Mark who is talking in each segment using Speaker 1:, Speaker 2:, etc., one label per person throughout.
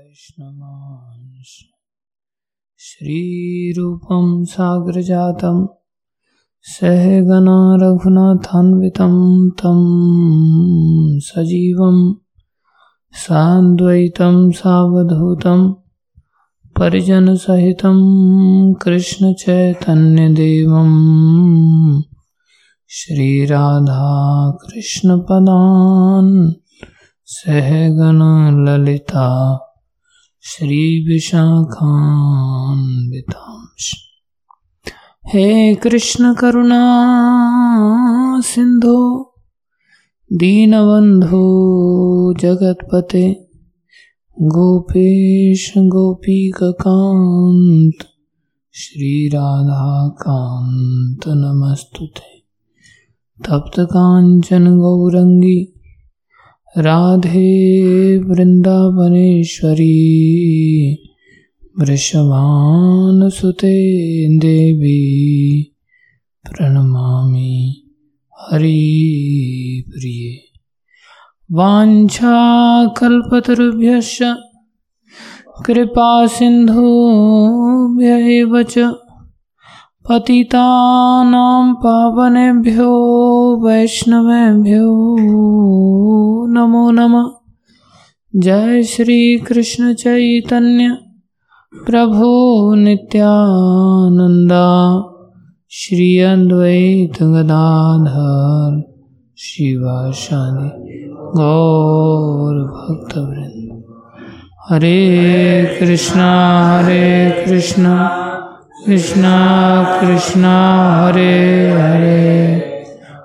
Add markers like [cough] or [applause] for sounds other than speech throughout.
Speaker 1: वैष्णवांश। श्रीरूपं साग्रजातं सहगना रघुनाथान्वितं तं सजीवं सान्द्वैतं सावधूतं परिजनसहितं कृष्णचैतन्यदेवं। श्रीराधाकृष्णपदान् सहगणललिता श्रीविशाखान्वितांश हे कृष्ण करुणा सिन्धो दीनबन्धो जगत्पते गोपेश गोपीककान्त श्रीराधाकान्त नमस्तु ते। तप्तकाञ्चन गौरङ्गी राधे वृन्दावनेश्वरी वृषभानुसुते देवी प्रणमामि हरिप्रिये वाञ्छाकल्पतरुभ्यश्च कृपासिन्धुभ्य एव च पतितानां पावनेभ्यो वैष्णवेभ्यो नमो नमः। जय श्री कृष्ण चैतन्य प्रभो नित्यानंदा श्री अद्वैत गदाधर शिवाशादि गौर भक्तवृंद। हरे कृष्णा हरे कृष्णा कृष्णा कृष्णा, हरे हरे।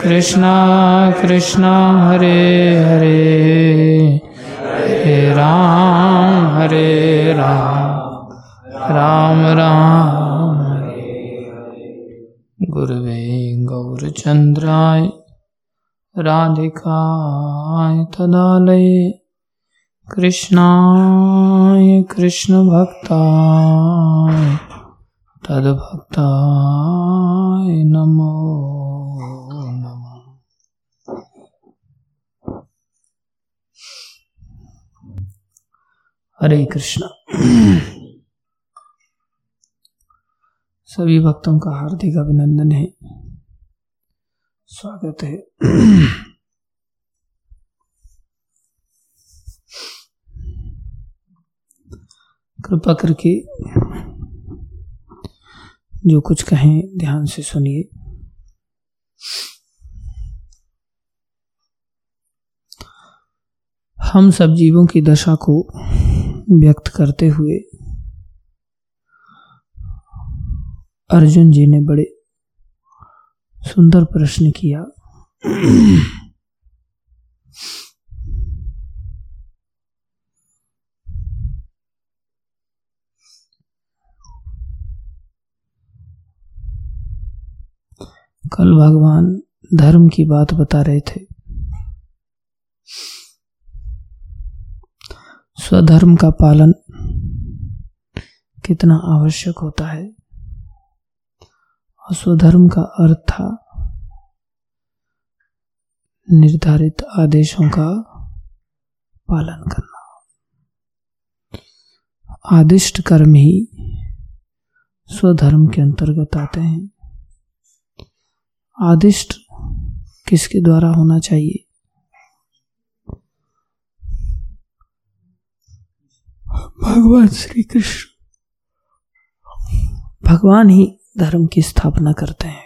Speaker 1: कृष्णा कृष्णा, हरे हरे हरे राम हरे राम राम राम, हरे गुरुवे गौरचन्द्राय राधिकाय तदालये, कृष्णाय कृष्णभक्ताय तद्भक्ताय नमः हरे कृष्णा। सभी भक्तों का हार्दिक अभिनंदन है। स्वागत है। कृपा करके जो कुछ कहें, ध्यान से सुनिए। हम सब जीवों की दशा को व्यक्त करते हुए अर्जुन जी ने बड़े सुंदर प्रश्न किया। कल भगवान धर्म की बात बता रहे थे। स्वधर्म का पालन कितना आवश्यक होता है। और स्वधर्म का अर्थ था निर्धारित आदेशों का पालन करना। आदिष्ट कर्म ही स्वधर्म के अंतर्गत आते हैं। आदिष्ट किसके द्वारा होना चाहिए? भगवान श्री कृष्ण भगवान ही धर्म की स्थापना करते हैं।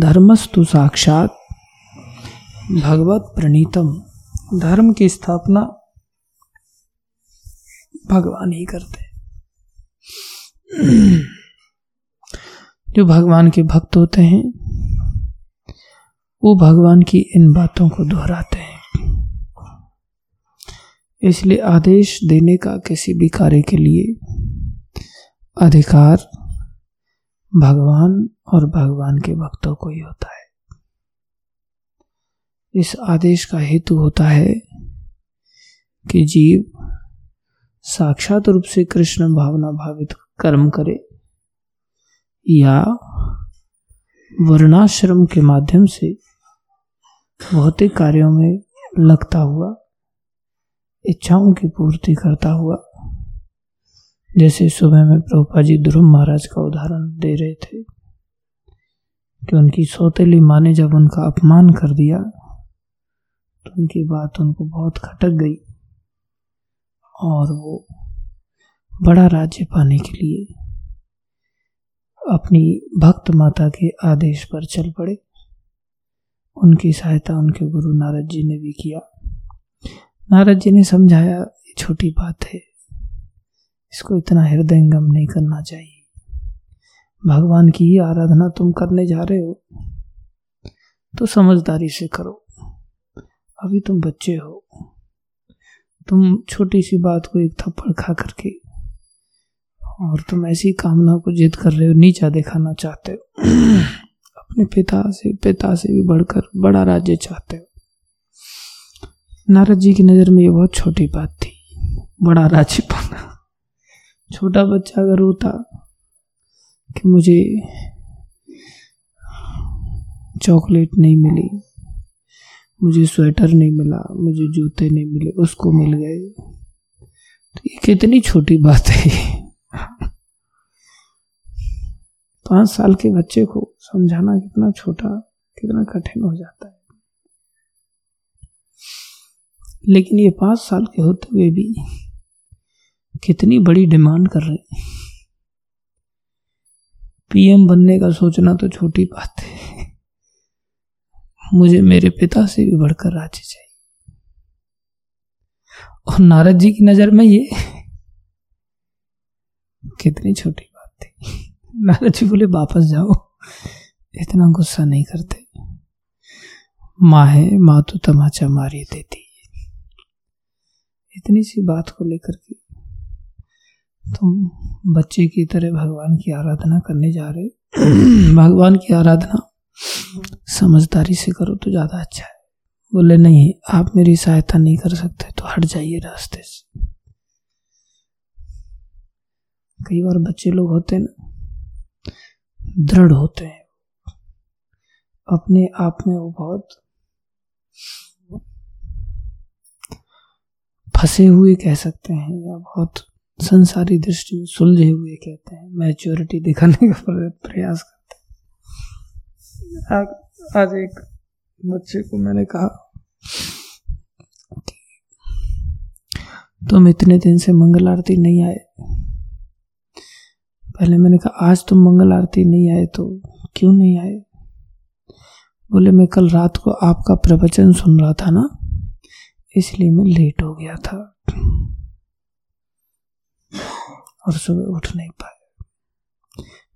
Speaker 1: धर्मस्तु साक्षात भगवत प्रणीतम। धर्म की स्थापना भगवान ही करते हैं। जो भगवान के भक्त होते हैं, वो भगवान की इन बातों को दोहराते हैं। इसलिए आदेश देने का किसी भी कार्य के लिए अधिकार भगवान और भगवान के भक्तों को ही होता है। इस आदेश का हेतु होता है कि जीव साक्षात रूप से कृष्ण भावना भावित कर्म करे या वर्णाश्रम के माध्यम से भौतिक कार्यों में लगता हुआ इच्छाओं की पूर्ति करता हुआ, जैसे सुबह में प्रभुपा जी ध्रुव महाराज का उदाहरण दे रहे थे, कि उनकी सौतेली माँ ने जब उनका अपमान कर दिया तो उनकी बात उनको बहुत खटक गई, और वो बड़ा राज्य पाने के लिए अपनी भक्त माता के आदेश पर चल पड़े। उनकी सहायता उनके गुरु नारद जी ने भी किया। नारद जी ने समझाया, ये छोटी बात है। इसको इतना हृदयंगम नहीं करना चाहिए। भगवान की ही आराधना तुम करने जा रहे हो तो समझदारी से करो। अभी तुम बच्चे हो। तुम छोटी सी बात को एक थप्पड़ खा करके और तुम ऐसी कामना को जिद कर रहे हो, नीचा दिखाना चाहते हो। [clears throat] अपने पिता से पिता से भी बढ़कर बड़ा राज्य चाहते हो। नारद जी की नज़र में ये बहुत छोटी बात थी। बड़ा राज्य पाना छोटा बच्चा अगर होता कि मुझे चॉकलेट नहीं मिली, मुझे स्वेटर नहीं मिला, मुझे जूते नहीं मिले, उसको मिल गए। तो ये कितनी छोटी बात है। पाँच साल के बच्चे को समझाना कितना छोटा, कितना कठिन हो जाता है। लेकिन ये पाँच साल के होते हुए भी कितनी बड़ी डिमांड कर रहे पीएम बनने का सोचना तो छोटी बात है। मुझे मेरे पिता से भी बढ़कर राज्य चाहिए। और नारद जी की नज़र में ये कितनी छोटी बात थी नारद जी बोले, वापस जाओ। इतना गुस्सा नहीं करते। माँ है, माँ तो तमाचा मारी देती इतनी सी बात को लेकर के तुम बच्चे की तरह भगवान की आराधना करने जा रहे [clears throat] भगवान की आराधना समझदारी से करो तो ज़्यादा अच्छा है। बोले, नहीं, आप मेरी सहायता नहीं कर सकते तो हट जाइए रास्ते से। कई बार बच्चे लोग होते ना, दृढ़ होते हैं। अपने आप में वो बहुत फंसे हुए कह सकते हैं या बहुत संसारी दृष्टि में सुलझे हुए कहते हैं। मैच्योरिटी दिखाने का प्रयास करते हैं। आज, एक बच्चे को मैंने कहा तुम इतने दिन से मंगल आरती नहीं आए। पहले मैंने कहा आज तुम मंगल आरती नहीं आए तो क्यों नहीं आए? बोले मैं कल रात को आपका प्रवचन सुन रहा था ना? इसलिए मैं लेट हो गया था। और सुबह उठ नहीं पाए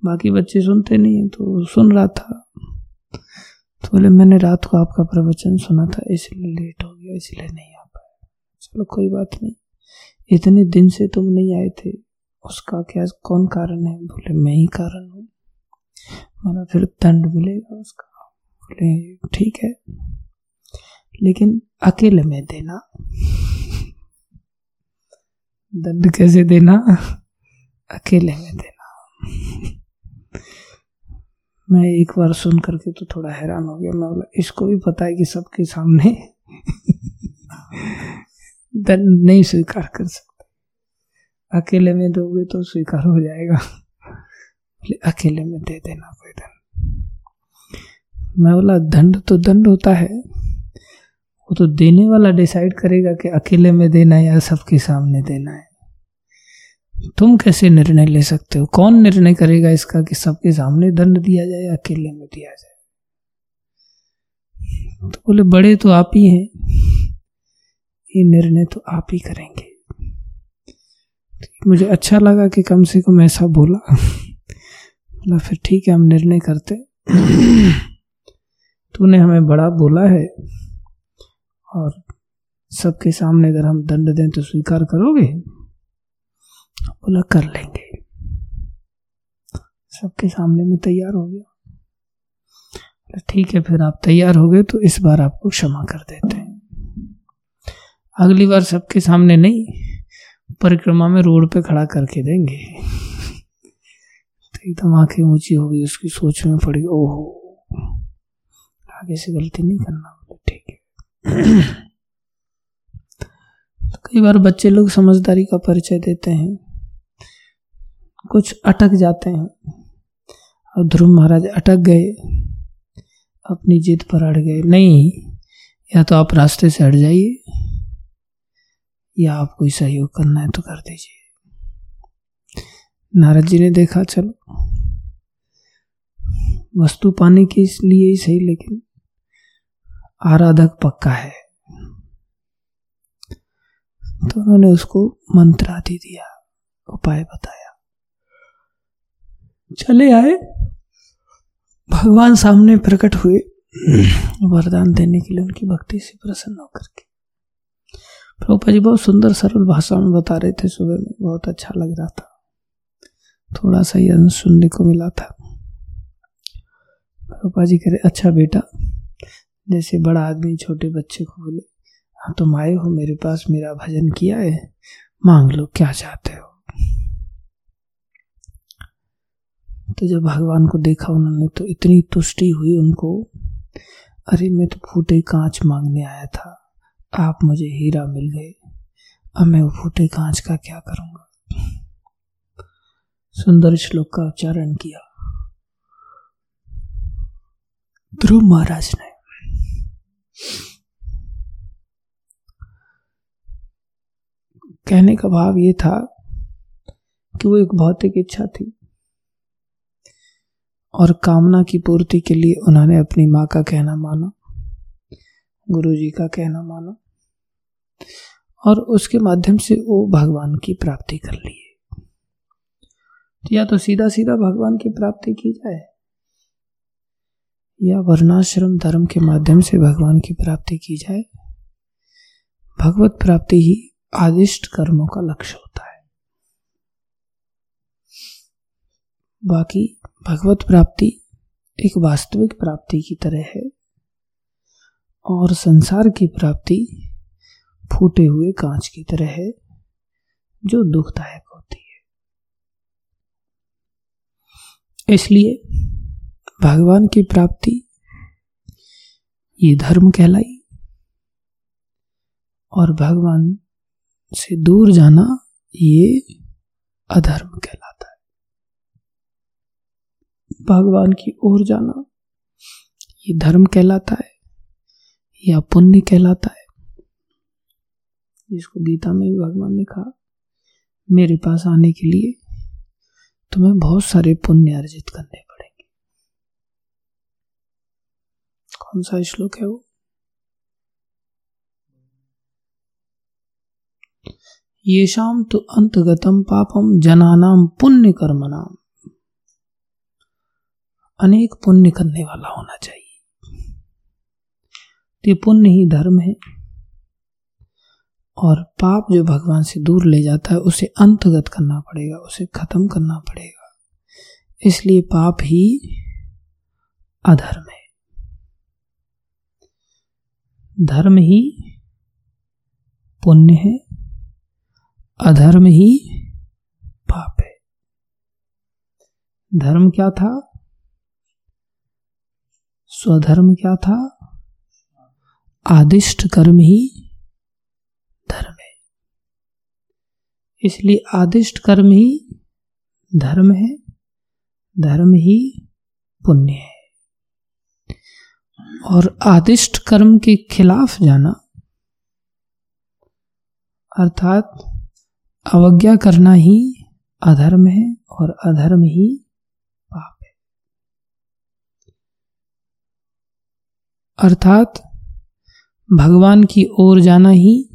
Speaker 1: बाकी बच्चे सुनते नहीं है तो सुन रहा था। तो बोले, मैंने रात को आपका प्रवचन सुना था, इसलिए लेट हो गया, इसलिए नहीं आ पाया। चलो, कोई बात नहीं। इतने दिन से तुम नहीं आए थे, उसका क्या, कौन कारण है? बोले, मैं ही कारण हूँ। माना फिर दंड मिलेगा उसका। बोले, ठीक है। लेकिन अकेले में देना। दंड कैसे देना? अकेले में देना। मैं एक बार सुन करके तो थोड़ा हैरान हो गया। मैं बोला, इसको भी पता है कि सबके सामने दंड नहीं स्वीकार कर सकते। अकेले में दोगे तो स्वीकार हो जाएगा। अकेले में दे देना कोई दंड मैं बोला, दंड तो दंड होता है। वो तो देने वाला डिसाइड करेगा कि अकेले में देना है या सबके सामने देना है। तुम कैसे निर्णय ले सकते हो? कौन निर्णय करेगा इसका कि सबके सामने दंड दिया जाए या अकेले में दिया जाए? तो बोले, बड़े तो आप ही हैं। ये निर्णय तो आप ही करेंगे। मुझे अच्छा लगा कि कम से कम ऐसा बोला। बोला, फिर ठीक है, हम निर्णय करते [clears throat] तूने हमें बड़ा बोला है। और सबके सामने अगर हम दंड दें तो स्वीकार करोगे? बोला, कर लेंगे। सबके सामने में तैयार हो गया। ठीक है, फिर आप तैयार हो गए तो इस बार आपको क्षमा कर देते हैं। अगली बार सबके सामने नहीं, परिक्रमा में रोड पे खड़ा करके देंगे। तो एकदम आँखें ऊँची हो गई, उसकी सोच में पड़ी, ओहो, आगे से गलती नहीं करना। तो कई बार बच्चे लोग समझदारी का परिचय देते हैं। कुछ अटक जाते हैं। और ध्रुव महाराज अटक गए। अपनी जिद पर अड़ गए। नहीं, या तो आप रास्ते से हट जाइए, या आप कोई सहयोग करना है तो कर दीजिए। नारद जी ने देखा, चलो, वस्तु पाने के लिए ही सही, लेकिन आराधक पक्का है। तो उन्होंने उसको मंत्र आदि दिया, उपाय बताया। चले आए। भगवान सामने प्रकट हुए। वरदान देने के लिए उनकी भक्ति से प्रसन्न होकर के। प्रभुपा जी बहुत सुंदर सरल भाषा में बता रहे थे, सुबह में बहुत अच्छा लग रहा था। थोड़ा सा ही सुनने को मिला था। प्रभुपा जी कह रहे अच्छा बेटा जैसे बड़ा आदमी छोटे बच्चे को बोले हाँ तुम आए हो मेरे पास, मेरा भजन किया है, मांग लो, क्या चाहते हो? तो जब भगवान को देखा उन्होंने तो इतनी तुष्टि हुई उनको, अरे, मैं तो फूटे कांच मांगने आया था, आप मुझे हीरा मिल गए, अब मैं वो फूटे कांच का क्या करूँगा? सुंदर श्लोक का उच्चारण किया। ध्रुव महाराज ने कहने का भाव ये था कि वो एक भौतिक इच्छा थी और कामना की पूर्ति के लिए उन्होंने अपनी माँ का कहना माना गुरु जी का कहना माना और उसके माध्यम से वो भगवान की प्राप्ति कर लिए। या तो सीधा सीधा भगवान की प्राप्ति की जाए या वर्णाश्रम धर्म के माध्यम से भगवान की प्राप्ति की जाए, भगवत प्राप्ति ही आदिष्ट कर्मों का लक्ष्य होता है। बाकी भगवत प्राप्ति एक वास्तविक प्राप्ति की तरह है और संसार की प्राप्ति फूटे हुए कांच की तरह है, जो दुखदायक होती है। इसलिए भगवान की प्राप्ति, ये धर्म कहलाई। और भगवान से दूर जाना, ये अधर्म कहलाता है। भगवान की ओर जाना, ये धर्म कहलाता है, या पुण्य कहलाता है। जिसको गीता में भी भगवान ने कहा, मेरे पास आने के लिए तुम्हें बहुत सारे पुण्य अर्जित करने पड़ेंगे कौन सा श्लोक है वो? ये शाम तो अंतगतम पापम जनानाम पुण्य कर्मनाम अनेक पुण्य करने वाला होना चाहिए। तो पुण्य ही धर्म है। और पाप जो भगवान से दूर ले जाता है, उसे अंतगत करना पड़ेगा, उसे खत्म करना पड़ेगा। इसलिए पाप ही अधर्म है। धर्म ही पुण्य है, अधर्म ही पाप है। धर्म क्या था? स्वधर्म क्या था? आदिष्ट कर्म ही धर्म है। इसलिए आदिष्ट कर्म ही धर्म है, धर्म ही पुण्य है। और आदिष्ट कर्म के खिलाफ जाना। अर्थात, अवज्ञा करना ही अधर्म है और अधर्म ही पाप है। अर्थात, भगवान की ओर जाना ही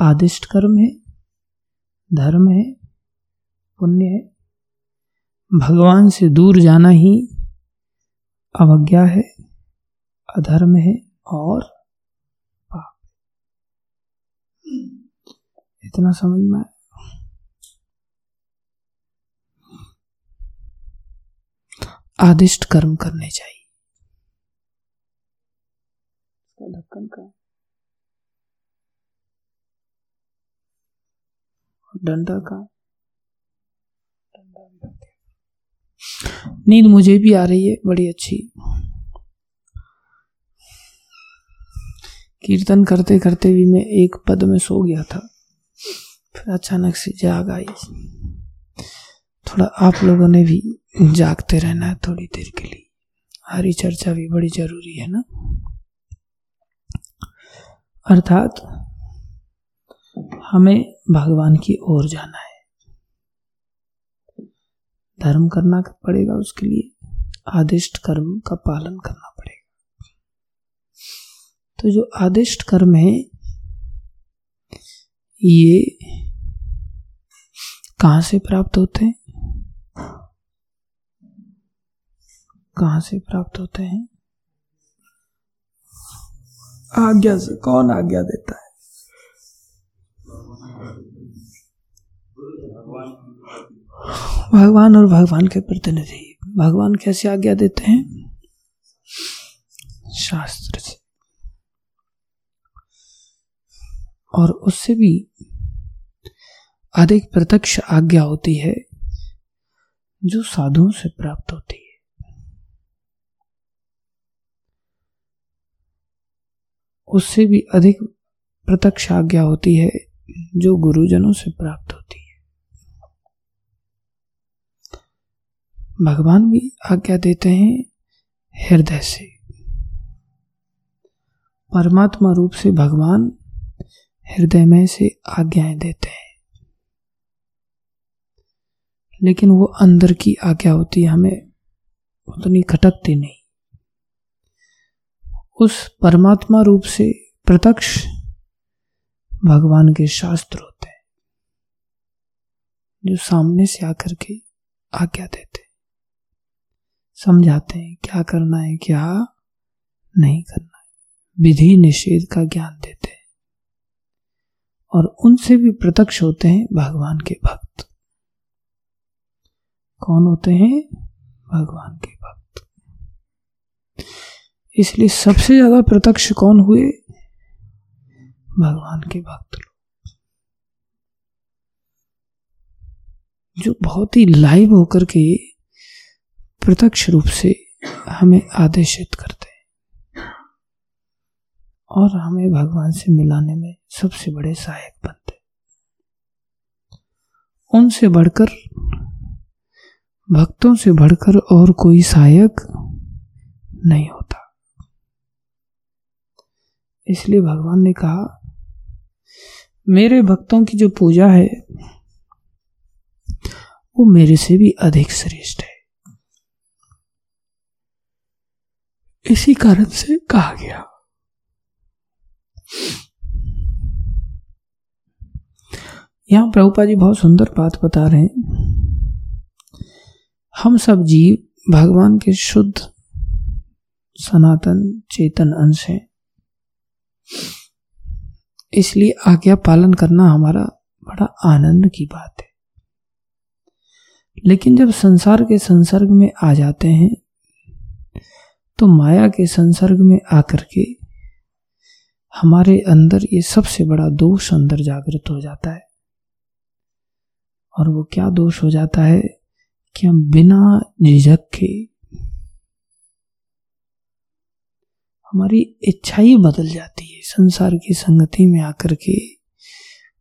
Speaker 1: आदिष्ट कर्म है, धर्म है, पुण्य है। भगवान से दूर जाना ही अवज्ञा है। अधर्म है और पाप इतना समझ में आदिष्ट कर्म करने चाहिए। ढक्कन का डंडा का नींद मुझे भी आ रही है, बड़ी अच्छी। कीर्तन करते करते भी मैं एक पद में सो गया था। फिर अचानक से जाग आई। थोड़ा आप लोगों ने भी जागते रहना है थोड़ी देर के लिए। हरी चर्चा भी बड़ी ज़रूरी है ना? अर्थात हमें भगवान की ओर जाना है। धर्म करना पड़ेगा उसके लिए। आदिष्ट कर्म का पालन करना तो जो आदिष्ट कर्म है, ये कहाँ से प्राप्त होते हैं? कहाँ से प्राप्त होते हैं? आज्ञा से कौन आज्ञा देता है? भगवान और भगवान के प्रतिनिधि, भगवान कैसे आज्ञा देते हैं? शास्त्र से और उससे भी अधिक प्रत्यक्ष आज्ञा होती है जो साधुओं से प्राप्त होती है। उससे भी अधिक प्रत्यक्ष आज्ञा होती है जो गुरुजनों से प्राप्त होती है। भगवान भी आज्ञा देते हैं हृदय से। परमात्मा रूप से भगवान हृदय में से आज्ञाएँ देते हैं। लेकिन वो अंदर की आज्ञा होती है, हमें उतनी खटकती नहीं। उस परमात्मा रूप से प्रत्यक्ष भगवान के शास्त्र होते हैं, जो सामने से आकर के आज्ञा देते समझाते हैं क्या करना है, क्या नहीं करना है। विधि निषेध का ज्ञान देते हैं। और उनसे भी प्रत्यक्ष होते हैं भगवान के भक्त। कौन होते हैं? भगवान के भक्त। इसलिए सबसे ज़्यादा प्रत्यक्ष कौन हुए? भगवान के भक्त जो बहुत ही लाइव होकर के प्रत्यक्ष रूप से हमें आदेशित करते और हमें भगवान से मिलाने में सबसे बड़े सहायक बनते उनसे बढ़कर, भक्तों से बढ़कर और कोई सहायक नहीं होता। इसलिए भगवान ने कहा, मेरे भक्तों की जो पूजा है, वो मेरे से भी अधिक श्रेष्ठ है। इसी कारण से कहा गया। यहाँ प्रभुपा जी बहुत सुंदर बात बता रहे हैं। हम सब जीव भगवान के शुद्ध सनातन चेतन अंश हैं। इसलिए आज्ञा पालन करना हमारा बड़ा आनंद की बात है। लेकिन जब संसार के संसर्ग में आ जाते हैं तो माया के संसर्ग में आकर के हमारे अंदर ये सबसे बड़ा दोष अंदर जागृत हो जाता है। और वो क्या दोष हो जाता है कि हम बिना झिझक के हमारी इच्छा ही बदल जाती है। संसार की संगति में आकर के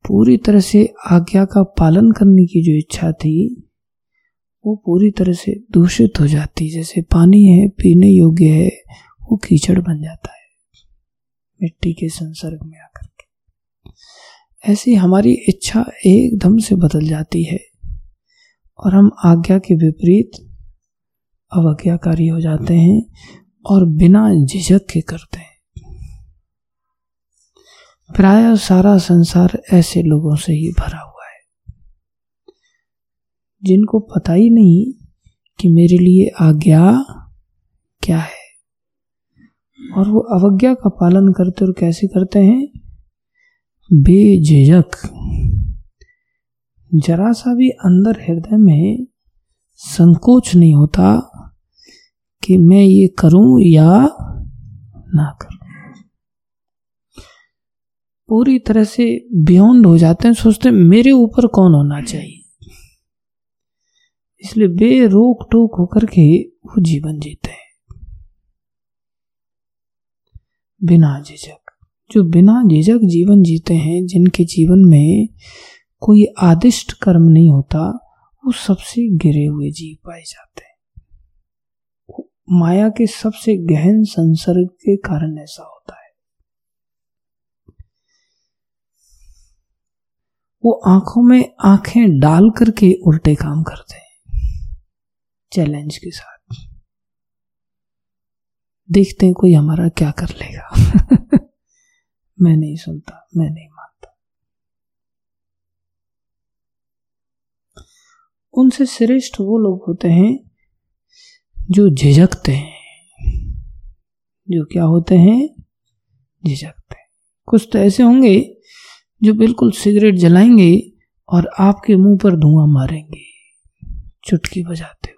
Speaker 1: पूरी तरह से आज्ञा का पालन करने की जो इच्छा थी, वो पूरी तरह से दूषित हो जाती जैसे पानी है, पीने योग्य है, वो कीचड़ बन जाता है। मिट्टी के संसर्ग में आकर के। ऐसी हमारी इच्छा एकदम से बदल जाती है और हम आज्ञा के विपरीत अवज्ञाकारी हो जाते हैं और बिना झिझक के करते हैं। प्राय सारा संसार ऐसे लोगों से ही भरा हुआ है, जिनको पता ही नहीं कि मेरे लिए आज्ञा क्या है। और वो अवज्ञा का पालन करते और कैसे करते हैं? बेझिझक। जरा सा भी अंदर हृदय में संकोच नहीं होता कि मैं ये करूँ या ना करूँ। पूरी तरह से बियॉन्ड हो जाते हैं, सोचते हैं, मेरे ऊपर कौन होना चाहिए? इसलिए बेरोक टोक होकर के वो जीवन जीते हैं। बिना झिझक। जो बिना झिझक जीवन जीते हैं, जिनके जीवन में कोई आदिष्ट कर्म नहीं होता, वो सबसे गिरे हुए जीव पाए जाते हैं। माया के सबसे गहन संसर्ग के कारण ऐसा होता है। वो आँखों में आँखें डाल करके उल्टे काम करते हैं। चैलेंज के साथ। देखते हैं कोई हमारा क्या कर लेगा। [laughs] मैं नहीं सुनता, मैं नहीं मानता। उनसे श्रेष्ठ वो लोग होते हैं जो झिझकते हैं। जो क्या होते हैं? झिझकते हैं। कुछ तो ऐसे होंगे जो बिल्कुल सिगरेट जलाएँगे और आपके मुँह पर धुआँ मारेंगे। चुटकी बजाते हुए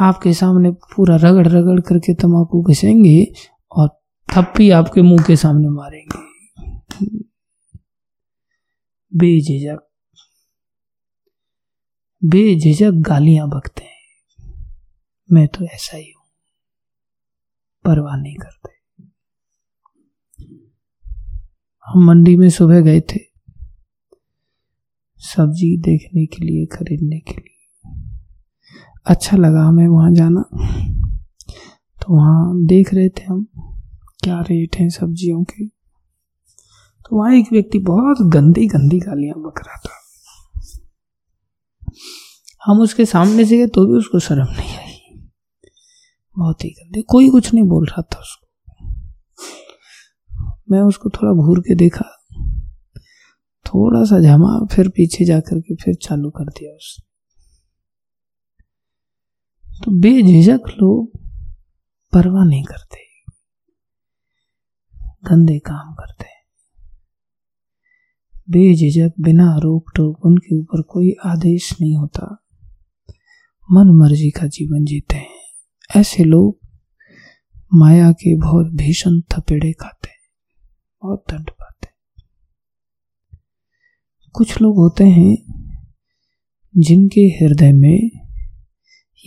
Speaker 1: आपके सामने पूरा रगड़ रगड़ करके तंबाकू घसेंगे और थप्पी आपके मुँह के सामने मारेंगे। बेझिझक। बेझिझक गालियाँ बकते हैं। मैं तो ऐसा ही हूँ। परवाह नहीं करते। हम मंडी में सुबह गए थे। सब्ज़ी देखने के लिए, खरीदने के लिए। अच्छा लगा हमें वहाँ जाना। तो वहाँ देख रहे थे हम, क्या रेट हैं सब्जियों के। तो वहाँ एक व्यक्ति बहुत गंदी गंदी गालियाँ बक रहा था। हम उसके सामने से गए तो भी उसको शर्म नहीं आई। बहुत ही गंदी, कोई कुछ नहीं बोल रहा था उसको। मैं उसको थोड़ा घूर के देखा। थोड़ा सा जमा फिर पीछे जाकर के फिर चालू कर दिया उसने। तो बेझिझक लोग परवाह नहीं करते। गंदे काम करते बेझिझक, बिना रोक टोक उनके ऊपर कोई आदेश नहीं होता। मन मर्ज़ी का जीवन जीते हैं। ऐसे लोग माया के बहुत भीषण थपेड़े खाते हैं, बहुत दंड पाते कुछ लोग होते हैं जिनके हृदय में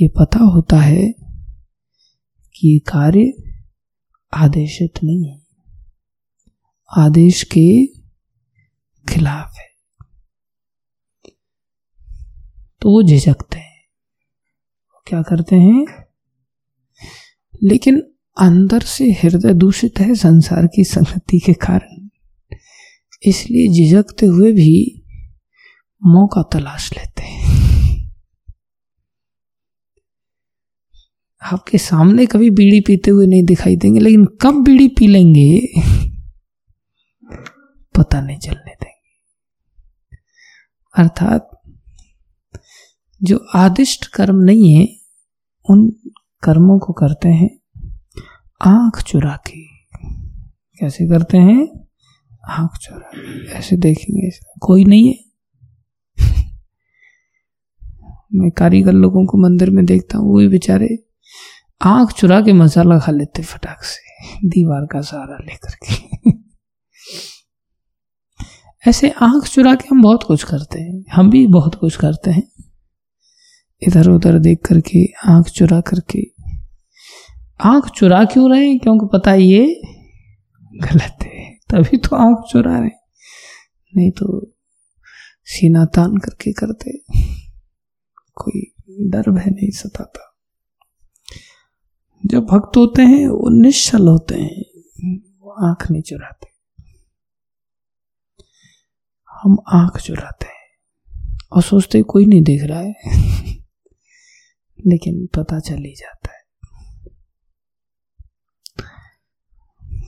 Speaker 1: ये पता होता है कि ये कार्य आदेशित नहीं है। आदेश के खिलाफ है। तो वो झिझकते हैं। क्या करते हैं? लेकिन अंदर से हृदय दूषित है संसार की संगति के कारण। इसलिए झिझकते हुए भी मौका तलाश लेते हैं। आपके सामने कभी बीड़ी पीते हुए नहीं दिखाई देंगे, लेकिन कब बीड़ी पी लेंगे, पता नहीं चलने देंगे। अर्थात, जो आदिष्ट कर्म नहीं है, उन कर्मों को करते हैं, आँख चुरा के। कैसे करते हैं? आँख चुरा ऐसे देखेंगे कोई नहीं है। [laughs] मैं कारीगर लोगों को मंदिर में देखता हूँ, वो भी बेचारे आँख चुरा के मसाला खा लेते फटाक से, दीवार का सहारा लेकर के। ऐसे आँख चुरा के हम बहुत कुछ करते हैं, हम भी बहुत कुछ करते हैं। इधर उधर देख करके, आँख चुरा करके। आँख चुरा क्यों रहे हैं? क्योंकि पता ये गलत है, तभी तो आँख चुरा रहे नहीं तो सीना तान करके करते कोई डर भय नहीं सताता। जब भक्त होते हैं, वो निश्चल होते हैं, वो आँख नहीं चुराते। हम आँख चुराते हैं और सोचते कोई नहीं देख रहा है, [laughs] लेकिन पता चल ही जाता है।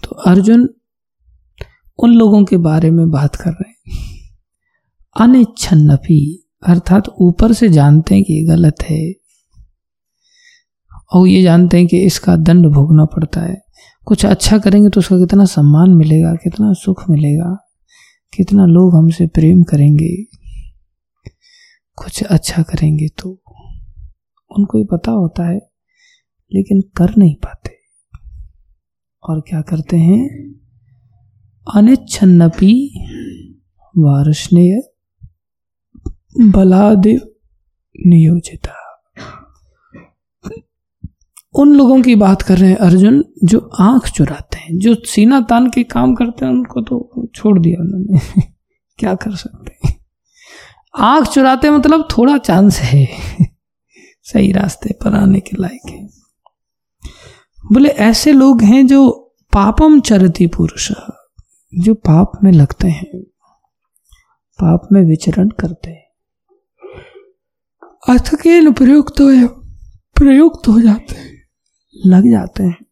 Speaker 1: तो अर्जुन उन लोगों के बारे में बात कर रहे हैं। अनिच्छन्नपी, अर्थात ऊपर से जानते हैं कि गलत है और ये जानते हैं कि इसका दंड भोगना पड़ता है। कुछ अच्छा करेंगे तो उसका कितना सम्मान मिलेगा, कितना सुख मिलेगा, कितना लोग हमसे प्रेम करेंगे। कुछ अच्छा करेंगे तो उनको ही पता होता है, लेकिन कर नहीं पाते। और क्या करते हैं? अनिच्छन्नपी वार्षणीय बलादेव नियोजिता। उन लोगों की बात कर रहे हैं अर्जुन, जो आँख चुराते हैं, जो सीना तान के काम करते हैं, उनको तो छोड़ दिया उन्होंने। [laughs] क्या कर सकते हैं? आँख चुराते मतलब थोड़ा चांस है। [laughs] सही रास्ते पर आने के लायक है। बोले, ऐसे लोग हैं जो पापम चरती पुरुष, जो पाप में लगते हैं, पाप में विचरण करते हैं। अथकेल प्रयुक्त हो प्रयुक्त हो जाते हैं। लग जाते हैं।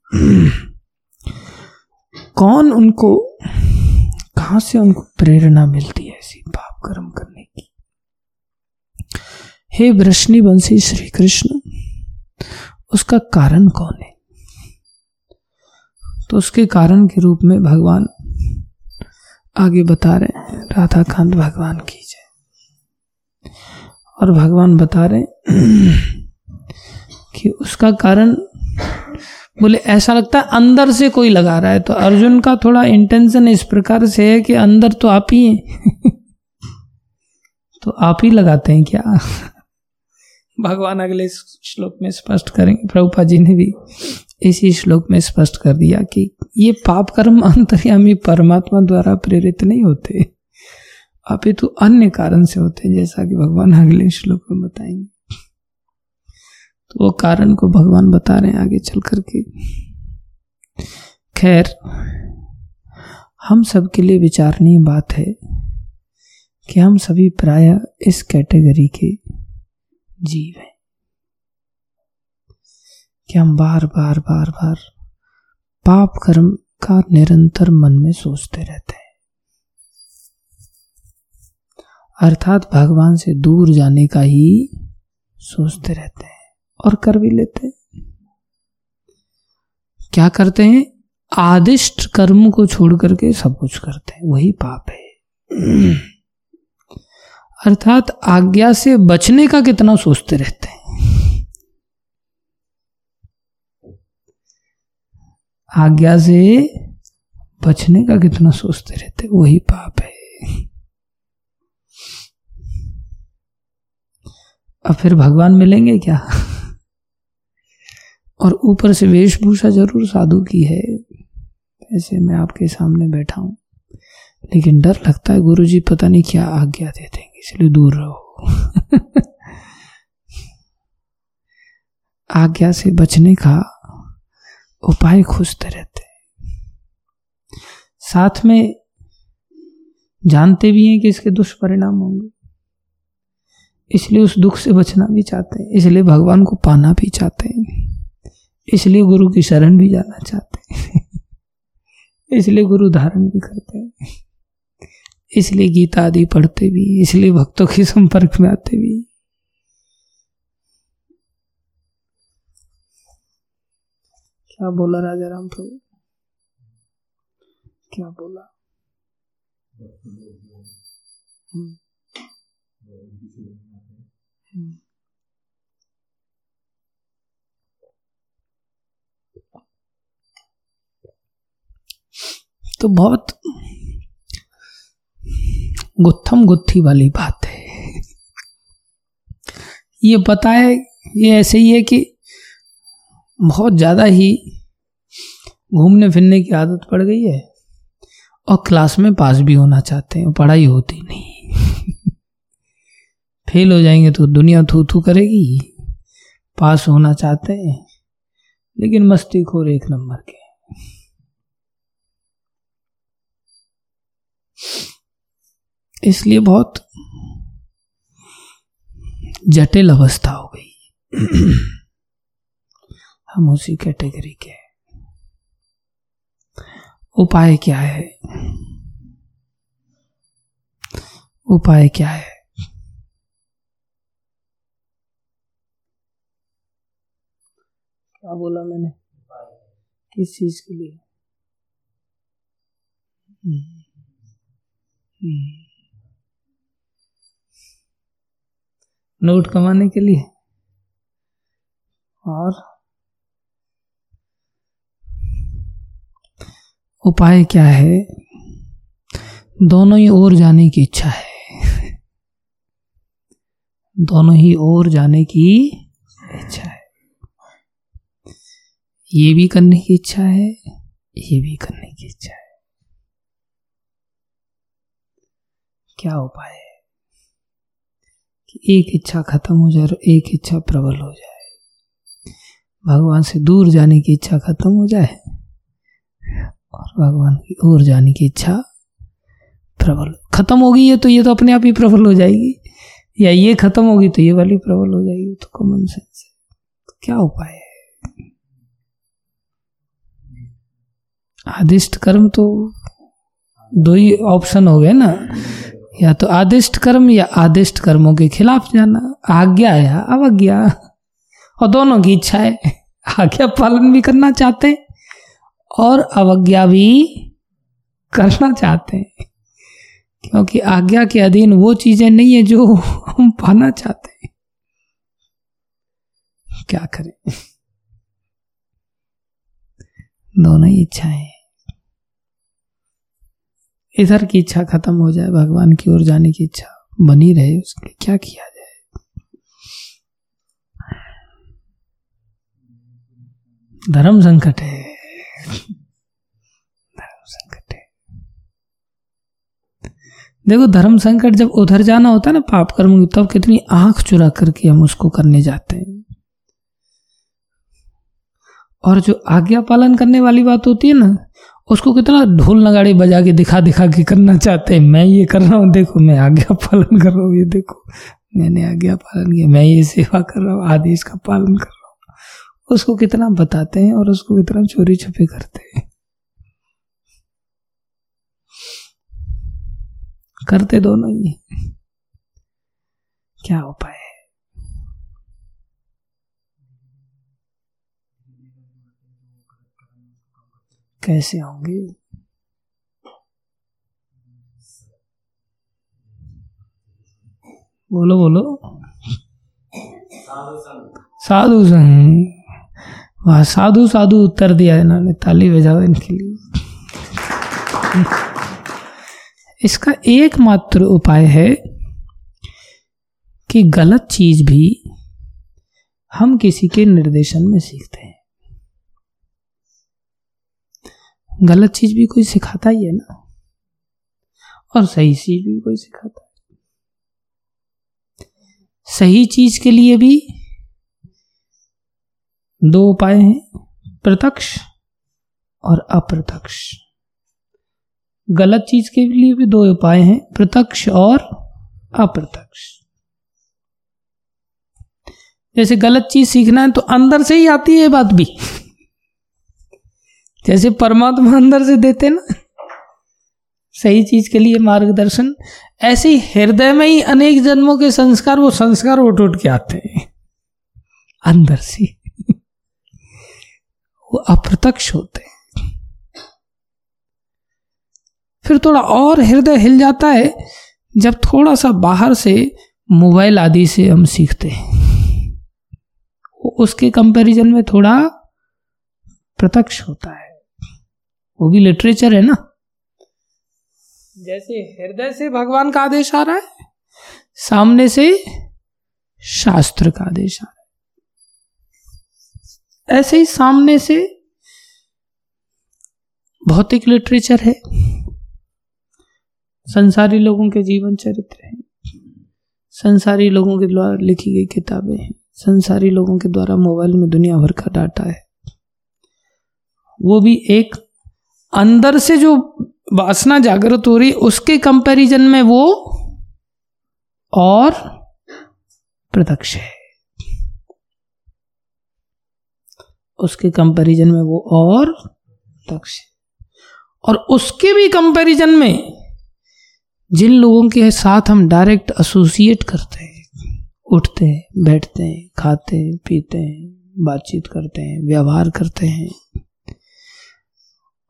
Speaker 1: कौन उनको, कहाँ से उनको प्रेरणा मिलती है ऐसी पाप कर्म करने की? हे वृष्णि वंशी श्री कृष्ण उसका कारण कौन है? तो उसके कारण के रूप में भगवान आगे बता रहे हैं राधा कांत भगवान की जय। और भगवान बता रहे कि उसका कारण बोले, ऐसा लगता है अंदर से कोई लगा रहा है। तो अर्जुन का थोड़ा इंटेंशन इस प्रकार से है कि अंदर तो आप ही हैं। [laughs] तो आप ही लगाते हैं क्या? [laughs] भगवान अगले श्लोक में स्पष्ट करेंगे। प्रभुपा जी ने भी इसी श्लोक में स्पष्ट कर दिया कि ये पाप कर्म अंतर्यामी परमात्मा द्वारा प्रेरित नहीं होते। अपितु तो अन्य कारण से होते हैं, जैसा कि भगवान अगले श्लोक में बताएँगे। तो वो कारण को भगवान बता रहे हैं आगे चल करके। खैर, हम सब के लिए विचारणीय बात है कि हम सभी प्राय इस कैटेगरी के जीव हैं। कि हम बार बार बार बार पाप कर्म का निरंतर मन में सोचते रहते हैं। अर्थात भगवान से दूर जाने का ही सोचते रहते हैं। और कर भी लेते क्या करते हैं? आदिष्ट कर्म को छोड़ करके सब कुछ करते हैं। वही पाप है। अर्थात आज्ञा से बचने का कितना सोचते रहते हैं। आज्ञा से बचने का कितना सोचते रहते वही पाप है। अब फिर भगवान मिलेंगे क्या? और ऊपर से वेशभूषा ज़रूर साधु की है। ऐसे मैं आपके सामने बैठा हूँ। लेकिन डर लगता है गुरु जी पता नहीं क्या आज्ञा दे देंगे, इसलिए दूर रहो। [laughs] आज्ञा से बचने का उपाय खोजते रहते साथ में जानते भी हैं कि इसके दुष्परिणाम होंगे। इसलिए उस दुख से बचना भी चाहते हैं, इसलिए भगवान को पाना भी चाहते हैं। इसलिए गुरु की शरण भी जाना चाहते हैं। इसलिए गुरु धारण भी करते हैं। इसलिए गीता आदि पढ़ते भी इसलिए भक्तों के संपर्क में आते भी क्या बोला राजा राम प्रभु? क्या बोला? तो बहुत गुत्थम गुत्थी वाली बात है। ये पता है, ये ऐसे ही है कि बहुत ज़्यादा ही घूमने फिरने की आदत पड़ गई है और क्लास में पास भी होना चाहते हैं, पढ़ाई होती नहीं। फेल हो जाएँगे तो दुनिया थू थू करेगी, पास होना चाहते हैं, लेकिन मस्ती खोर एक नंबर के इसलिए बहुत जटिल अवस्था हो गई। हम उसी कैटेगरी के उपाय क्या है? उपाय क्या है? क्या बोला मैंने? किस चीज़ के लिए? नोट कमाने के लिए। और उपाय क्या है? दोनों ही ओर जाने की इच्छा है। दोनों ही ओर जाने की इच्छा है। ये भी करने की इच्छा है, ये भी करने की इच्छा है। क्या उपाय है कि एक इच्छा खत्म हो जाए और एक इच्छा प्रबल हो जाए। भगवान से दूर जाने की इच्छा खत्म हो जाए और भगवान की ओर जाने की इच्छा प्रबल। खत्म होगी ये तो ये तो अपने आप ही प्रबल हो जाएगी। या ये खत्म होगी तो ये वाली प्रबल हो जाएगी तो कॉमन सेंस है। तो क्या उपाय है? आदिष्ट कर्म तो दो ही ऑप्शन हो गए ना। या तो आदिष्ट कर्म या आदिष्ट कर्मों के खिलाफ जाना। आज्ञा या अवज्ञा। और दोनों की इच्छा है। आज्ञा पालन भी करना चाहते हैं और अवज्ञा भी करना चाहते हैं। क्योंकि आज्ञा के अधीन वो चीज़ें नहीं है जो हम पाना चाहते हैं। क्या करें? दोनों ही इच्छाएँ इधर की इच्छा खत्म हो जाए, भगवान की ओर जाने की इच्छा बनी रहे, उसके क्या किया जाए? धर्म संकट है। धर्म संकट है। देखो, धर्म संकट जब उधर जाना होता है ना, पाप कर्म तब कितनी आँख चुरा करके हम उसको करने जाते हैं। और जो आज्ञा पालन करने वाली बात होती है ना उसको कितना ढोल नगाड़ी बजा के दिखा दिखा के करना चाहते हैं? मैं ये कर रहा हूँ, देखो, मैं आज्ञा पालन कर रहा हूँ, ये देखो, मैंने आज्ञा पालन किया, मैं ये सेवा कर रहा हूँ आदेश का पालन कर रहा हूँ। उसको कितना बताते हैं और उसको कितना चोरी छुपे करते हैं? करते दोनों ही क्या उपाय है कैसे होंगे? बोलो बोलो। साधु संग वह, साधु साधु उत्तर दिया इन्होंने, ताली बजाओ इनके लिए। इसका एकमात्र उपाय है कि गलत चीज़ भी हम किसी के निर्देशन में सीखते हैं। गलत चीज़ भी कोई सिखाता ही है ना। और सही चीज़ भी कोई सिखाता है। सही चीज़ के लिए भी दो उपाय हैं, प्रत्यक्ष और अप्रत्यक्ष। गलत चीज़ के लिए भी दो उपाय हैं, प्रत्यक्ष और अप्रत्यक्ष। जैसे गलत चीज़ सीखना है तो अंदर से ही आती है बात भी। जैसे परमात्मा अंदर से देते ना, सही चीज़ के लिए मार्गदर्शन, ऐसे हृदय में ही अनेक जन्मों के संस्कार, वो संस्कार उठ उठ के आते हैं। अंदर से [laughs] वो अप्रत्यक्ष होते हैं। फिर थोड़ा और हृदय हिल जाता है, जब थोड़ा सा बाहर से मोबाइल आदि से हम सीखते हैं। उसके कंपैरिजन में थोड़ा प्रत्यक्ष होता है। वो भी लिटरेचर है ना? जैसे हृदय से भगवान का आदेश आ रहा है सामने से शास्त्र का आदेश आ रहा है। ऐसे ही सामने से भौतिक लिटरेचर है। संसारी लोगों के जीवन चरित्र हैं। संसारी लोगों के द्वारा लिखी गई किताबें हैं। संसारी लोगों के द्वारा मोबाइल में दुनिया भर का डाटा है। वो भी एक अंदर से जो वासना जागृत हो रही, उसके कंपैरिजन में वो और प्रत्यक्ष है। उसके कंपैरिजन में वो और प्रत्यक्ष और उसके भी कंपैरिजन में जिन लोगों के साथ हम डायरेक्ट एसोसिएट करते हैं, उठते हैं, बैठते हैं, खाते हैं, पीते हैं, बातचीत करते हैं, व्यवहार करते हैं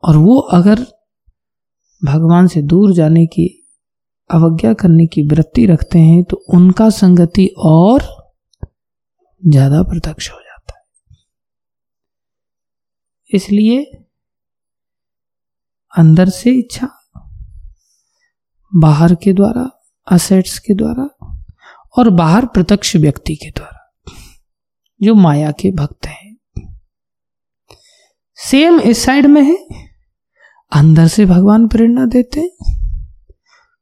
Speaker 1: और वो अगर भगवान से दूर जाने की अवज्ञा करने की वृत्ति रखते हैं तो उनका संगति और ज़्यादा प्रत्यक्ष हो जाता है। इसलिए अंदर से इच्छा, बाहर के द्वारा असेट्स के द्वारा, और बाहर प्रत्यक्ष व्यक्ति के द्वारा, जो माया के भक्त हैं। सेम इस साइड में है अंदर से भगवान प्रेरणा देते हैं।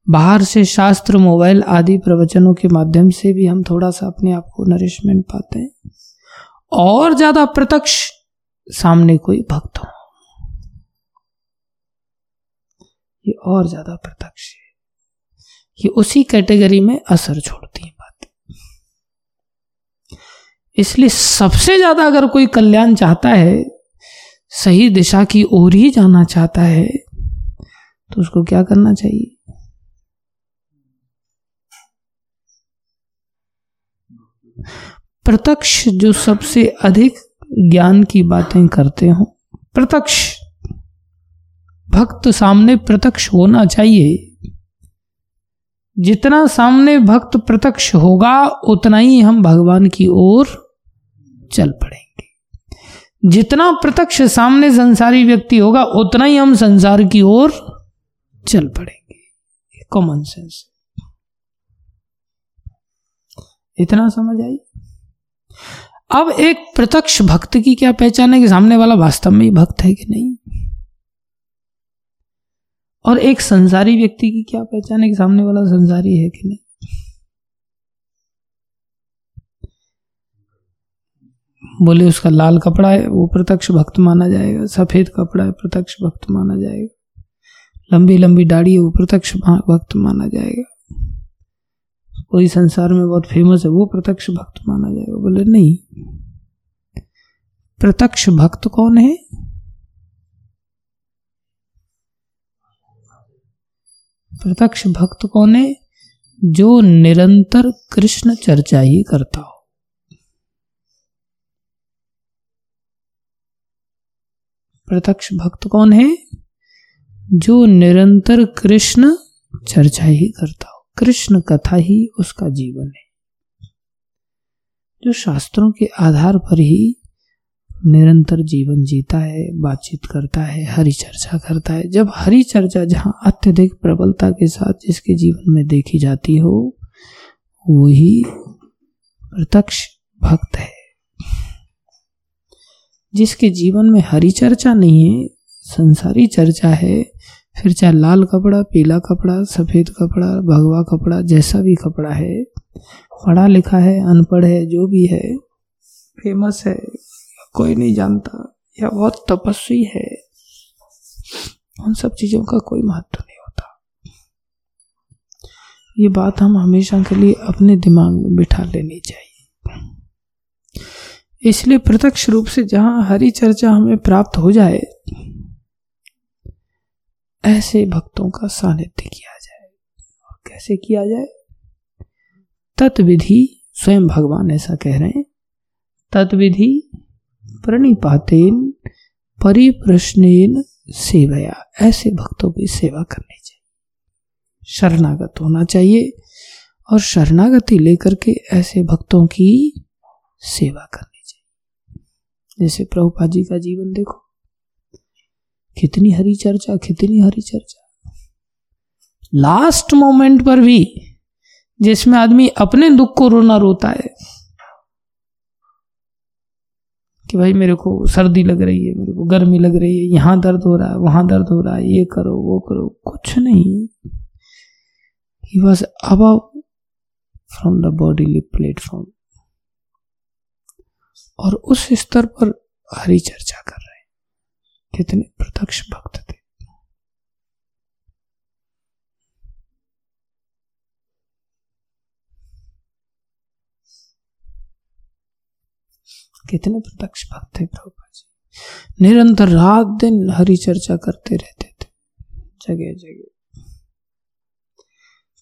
Speaker 1: बाहर से शास्त्र, मोबाइल आदि प्रवचनों के माध्यम से भी हम थोड़ा सा अपने आप को नरिशमेंट पाते हैं। और ज़्यादा प्रत्यक्ष सामने कोई भक्त हो। ये और ज़्यादा प्रत्यक्ष है। ये उसी कैटेगरी में असर छोड़ती है बात। इसलिए सबसे ज़्यादा अगर कोई कल्याण चाहता है सही दिशा की ओर ही जाना चाहता है तो उसको क्या करना चाहिए? प्रत्यक्ष जो सबसे अधिक ज्ञान की बातें करते हो, प्रत्यक्ष। भक्त सामने प्रत्यक्ष होना चाहिए। जितना सामने भक्त प्रत्यक्ष होगा, उतना ही हम भगवान की ओर चल पड़ेंगे। जितना प्रत्यक्ष सामने संसारी व्यक्ति होगा, उतना ही हम संसार की ओर चल पड़ेंगे। कॉमन सेंस इतना समझ आई? अब एक प्रत्यक्ष भक्त की क्या पहचान है कि सामने वाला वास्तव में भक्त है कि नहीं? और एक संसारी व्यक्ति की क्या पहचान है कि सामने वाला संसारी है कि नहीं? बोले, उसका लाल कपड़ा है, वो प्रत्यक्ष भक्त माना जाएगा। सफ़ेद कपड़ा है, प्रत्यक्ष भक्त माना जाएगा। लंबी लंबी दाढ़ी है, वो प्रत्यक्ष भक्त माना जाएगा। कोई संसार में बहुत फ़ेमस है, वो प्रत्यक्ष भक्त माना जाएगा। बोले, नहीं। प्रत्यक्ष भक्त कौन है? प्रत्यक्ष भक्त कौन है? जो निरंतर कृष्ण चर्चा ही करता हो। प्रत्यक्ष भक्त कौन है? जो निरंतर कृष्ण चर्चा ही करता हो। कृष्ण कथा ही उसका जीवन है। जो शास्त्रों के आधार पर ही निरंतर जीवन जीता है, बातचीत करता है, हरि चर्चा करता है। जब हरि चर्चा जहाँ अत्यधिक प्रबलता के साथ जिसके जीवन में देखी जाती हो वही प्रत्यक्ष भक्त है। जिसके जीवन में हरी चर्चा नहीं है, संसारी चर्चा है, फिर चाहे लाल कपड़ा, पीला कपड़ा, सफ़ेद कपड़ा, भगवा कपड़ा, जैसा भी कपड़ा है, पढ़ा लिखा है, अनपढ़ है, जो भी है फ़ेमस है, कोई नहीं जानता, या बहुत तपस्वी है, उन सब चीज़ों का कोई महत्व नहीं होता। ये बात हम हमेशा के लिए अपने दिमाग में बिठा लेनी चाहिए। इसलिए प्रत्यक्ष रूप से जहाँ हरी चर्चा हमें प्राप्त हो जाए, ऐसे भक्तों का सानिध्य किया जाए। और कैसे किया जाए? तत्विधि स्वयं भगवान ऐसा कह रहे हैं। तत्विधि प्रणिपातेन परिप्रश्नेन सेवया। ऐसे भक्तों की सेवा करनी चाहिए। शरणागत होना चाहिए और शरणागति लेकर के ऐसे भक्तों की सेवा करनी जैसे प्रभुपा जी का जीवन देखो। कितनी हरी चर्चा, कितनी हरी चर्चा। लास्ट मोमेंट पर भी जिसमें आदमी अपने दुख को रोना रोता है कि भाई मेरे को सर्दी लग रही है, मेरे को गर्मी लग रही है, यहाँ दर्द हो रहा है, वहाँ दर्द हो रहा है, ये करो, वो करो, कुछ नहीं। वॉज़ अब from the body lip platform और उस स्तर पर हरी चर्चा कर रहे हैं। कितने प्रत्यक्ष भक्त थे। कितने प्रत्यक्ष भक्त थे प्रभुपा जी। निरंतर रात दिन हरि चर्चा करते रहते थे। जगह जगह।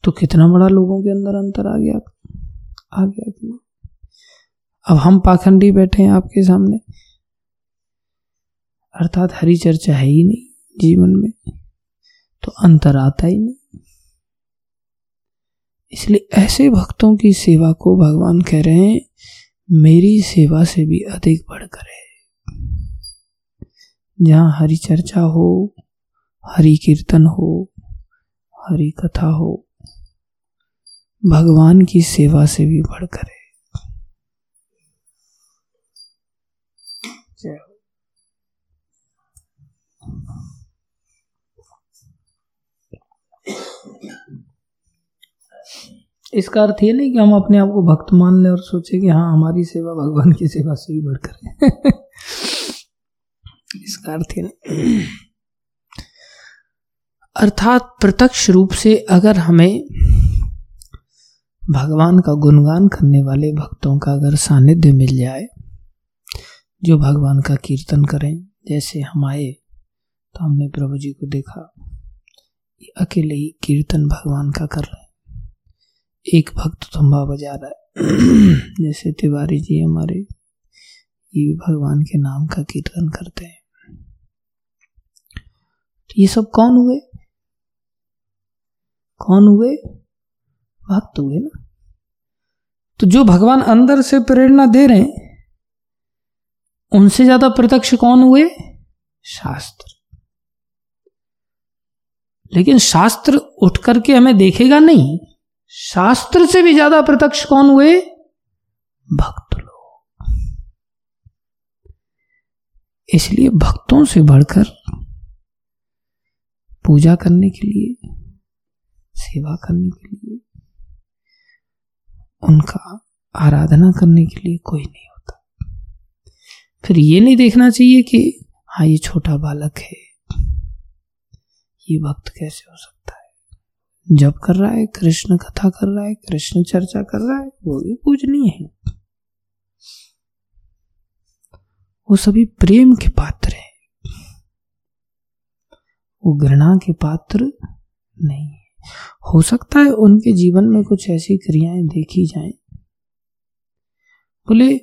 Speaker 1: तो कितना बड़ा लोगों के अंदर अंतर आ गया? आ गया कि अब हम पाखंडी बैठे हैं आपके सामने। अर्थात हरी चर्चा है ही नहीं जीवन में तो अंतर आता ही नहीं। इसलिए ऐसे भक्तों की सेवा को भगवान कह रहे हैं, मेरी सेवा से भी अधिक बढ़कर है। जहाँ हरि चर्चा हो, हरि कीर्तन हो, हरि कथा हो, भगवान की सेवा से भी बढ़कर है जय इसका अर्थ ये नहीं कि हम अपने आप को भक्त मान लें और सोचे कि हाँ हमारी सेवा भगवान की सेवा से भी बढ़कर है। [laughs] इसका अर्थ ये नहीं। अर्थात प्रत्यक्ष रूप से अगर हमें भगवान का गुणगान करने वाले भक्तों का अगर सानिध्य मिल जाए, जो भगवान का कीर्तन करें, जैसे हम आए तो हमने प्रभु जी को देखा, ये अकेले ही कीर्तन भगवान का कर रहे हैं। एक भक्त थम्बा बजा रहा है। [clears throat] जैसे तिवारी जी हमारे, ये भगवान के नाम का कीर्तन करते हैं। तो ये सब कौन हुए? कौन हुए? भक्त हुए ना। तो जो भगवान अंदर से प्रेरणा दे रहे हैं, उनसे ज़्यादा प्रत्यक्ष कौन हुए? शास्त्र। लेकिन शास्त्र उठ करके हमें देखेगा नहीं। शास्त्र से भी ज़्यादा प्रत्यक्ष कौन हुए? भक्त लोग। इसलिए भक्तों से बढ़कर पूजा करने के लिए, सेवा करने के लिए, उनका आराधना करने के लिए कोई नहीं होता। फिर ये नहीं देखना चाहिए कि हाँ ये छोटा बालक है। ये भक्त कैसे हो सकता है? जब कर रहा है, कृष्ण कथा कर रहा है, कृष्ण चर्चा कर रहा है, वो भी पूजनीय है। वो सभी प्रेम के पात्र हैं। वो घृणा के पात्र नहीं है। हो सकता है उनके जीवन में कुछ ऐसी क्रियाएँ देखी जाएँ। बोले,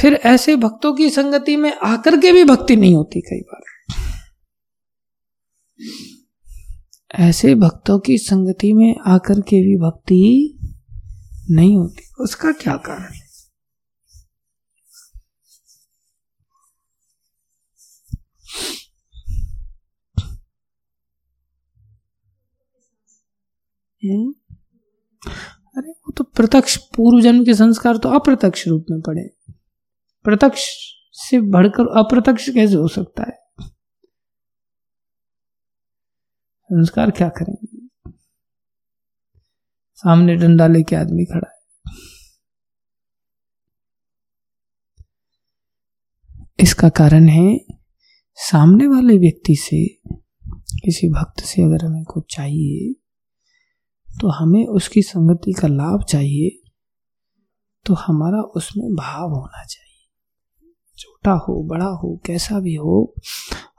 Speaker 1: फिर ऐसे भक्तों की संगति में आकर के भी भक्ति नहीं होती कई बार। ऐसे भक्तों की संगति में आकर के भी भक्ति नहीं होती। उसका क्या कारण है? हम्म? अरे वो तो प्रत्यक्ष पूर्व जन्म के संस्कार तो अप्रत्यक्ष रूप में पड़े। प्रत्यक्ष से बढ़कर अप्रत्यक्ष कैसे हो सकता है? संस्कार क्या करेंगे? सामने डंडा लेके आदमी खड़ा है। इसका कारण है, सामने वाले व्यक्ति से, किसी भक्त से अगर हमें कुछ चाहिए तो हमें उसकी संगति का लाभ चाहिए तो हमारा उसमें भाव होना चाहिए। छोटा हो, बड़ा हो, कैसा भी हो,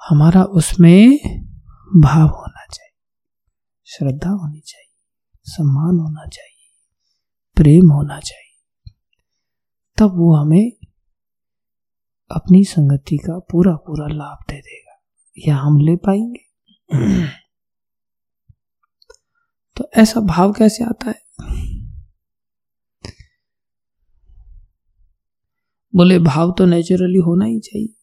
Speaker 1: हमारा उसमें भाव होना श्रद्धा होनी चाहिए, सम्मान होना चाहिए, प्रेम होना चाहिए। तब वो हमें अपनी संगति का पूरा पूरा लाभ दे देगा। या हम ले पाएँगे? तो ऐसा भाव कैसे आता है? बोले, भाव तो नेचुरली होना ही चाहिए।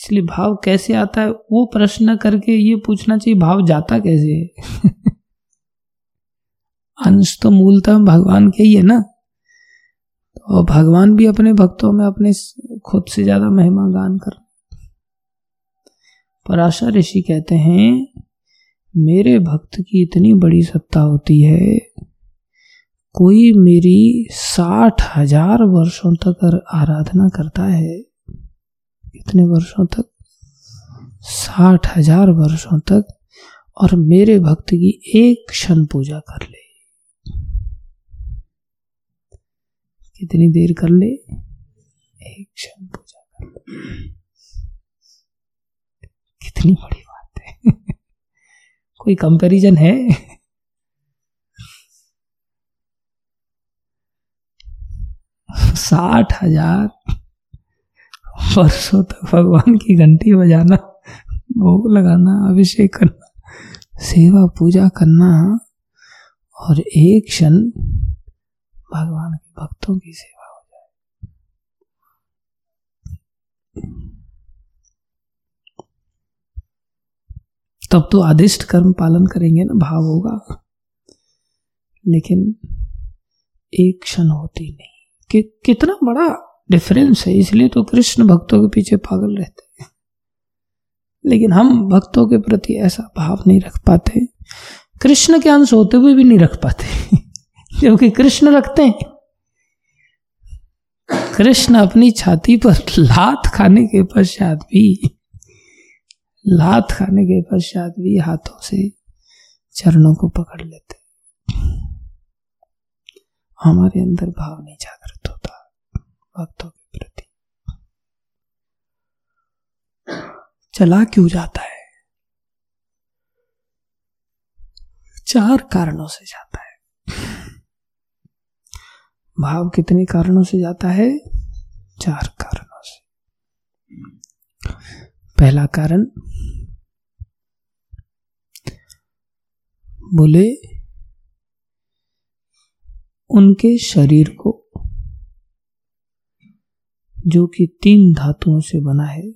Speaker 1: इसलिए भाव कैसे आता है? वो प्रश्न करके ये पूछना चाहिए, भाव जाता कैसे है? [laughs] अंश तो मूलतः भगवान के ही है ना? तो भगवान भी अपने भक्तों में अपने खुद से ज़्यादा महिमा गान कर पराशा ऋषि कहते हैं, मेरे भक्त की इतनी बड़ी सत्ता होती है, कोई मेरी साठ हज़ार वर्षों तक आराधना करता है। कितने वर्षों तक? साठ हज़ार वर्षों तक। और मेरे भक्त की एक क्षण पूजा कर ले। कितनी देर कर ले? एक क्षण पूजा कर ले। कितनी बड़ी बात है। [laughs] कोई कंपैरिजन है? [laughs] साठ हज़ार वर्षों तक भगवान की घंटी बजाना, भोग लगाना, अभिषेक करना, सेवा पूजा करना, और एक क्षण भगवान के भक्तों की सेवा हो जाए। तब तो आदिष्ट कर्म पालन करेंगे ना, भाव होगा। लेकिन एक क्षण होती नहीं। कि कितना बड़ा डिफरेंस है। इसलिए तो कृष्ण भक्तों के पीछे पागल रहते हैं। लेकिन हम भक्तों के प्रति ऐसा भाव नहीं रख पाते। कृष्ण के अंश होते हुए भी नहीं रख पाते। [laughs] क्योंकि कृष्ण रखते हैं। कृष्ण अपनी छाती पर लात खाने के पश्चात भी, लात खाने के पश्चात भी हाथों से चरणों को पकड़ लेते हमारे अंदर भाव नहीं जागृत होता। भक्तों के प्रति। चला क्यों जाता है? चार कारणों से जाता है। भाव कितने कारणों से जाता है? चार कारणों से। पहला कारण, बोले, उनके शरीर को जो कि तीन धातुओं से बना है।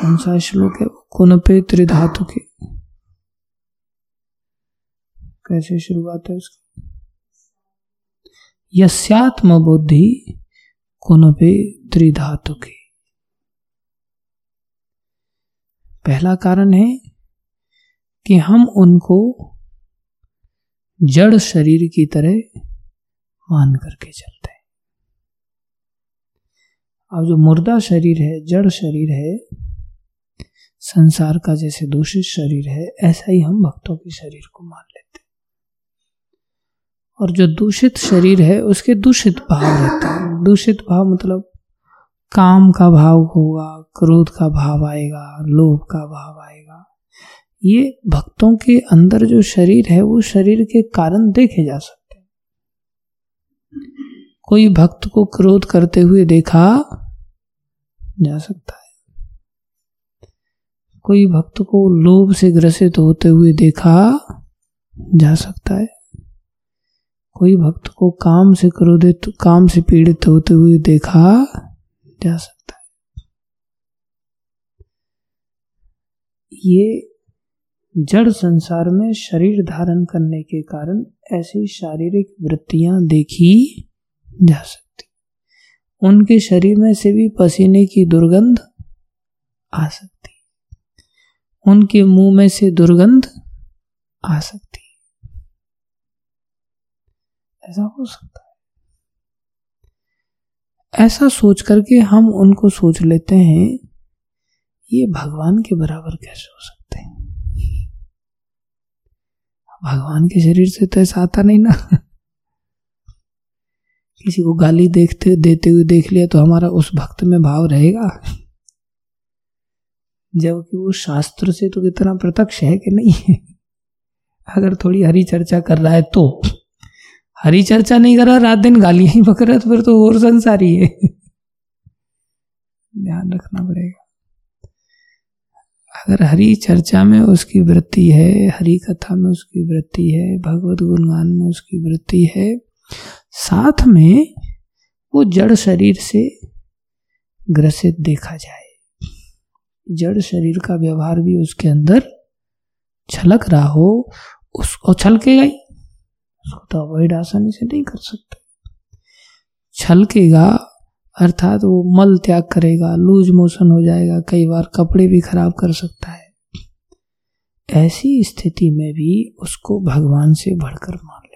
Speaker 1: कौन सा श्लोक है कुनपे त्रिधातु के। कैसे शुरुआत है उसकी? यस्यात्म बुद्धि कुनपे त्रिधातु के। पहला कारण है कि हम उनको जड़ शरीर की तरह मान करके चलते अब जो मुर्दा शरीर है, जड़ शरीर है, संसार का जैसे दूषित शरीर है, ऐसा ही हम भक्तों के शरीर को मान लेते और जो दूषित शरीर है, उसके दूषित भाव रहते हैं। दूषित भाव मतलब काम का भाव होगा, क्रोध का भाव आएगा, लोभ का भाव आएगा। ये भक्तों के अंदर जो शरीर है, वो शरीर के कारण देखे जा सकते कोई भक्त को क्रोध करते हुए देखा जा सकता है। कोई भक्त को लोभ से ग्रसित होते हुए देखा जा सकता है। कोई भक्त को काम से क्रोधित, काम से पीड़ित होते हुए देखा जा सकता है। ये जड़ संसार में शरीर धारण करने के कारण ऐसी शारीरिक वृत्तियाँ देखी जा सकती। उनके शरीर में से भी पसीने की दुर्गंध आ सकती। उनके मुँह में से दुर्गंध आ सकती। ऐसा हो सकता है। ऐसा सोच करके हम उनको सोच लेते हैं, ये भगवान के बराबर कैसे हो सकते हैं? भगवान के शरीर से तो ऐसा आता नहीं ना। किसी को गाली देखते, देते हुए देख लिया तो हमारा उस भक्त में भाव रहेगा? जबकि वो शास्त्र से तो कितना प्रत्यक्ष है कि नहीं? है अगर थोड़ी हरी चर्चा कर रहा है तो। हरी चर्चा नहीं कर रहा, रात दिन गालियाँ ही पकड़ रहा तो फिर तो और संसारी है। ध्यान रखना पड़ेगा। अगर हरी चर्चा में उसकी वृत्ति है, हरी कथा में उसकी वृत्ति है, भगवत गुणगान में उसकी वृत्ति है साथ में वो जड़ शरीर से ग्रसित देखा जाए। जड़ शरीर का व्यवहार भी उसके अंदर छलक रहा हो उसको छलकेगा ही। उसको तो अवॉइड आसानी से नहीं कर सकते। छलकेगा, अर्थात वो मल त्याग करेगा, लूज मोशन हो जाएगा, कई बार कपड़े भी खराब कर सकता है। ऐसी स्थिति में भी उसको भगवान से बढ़कर मान लेना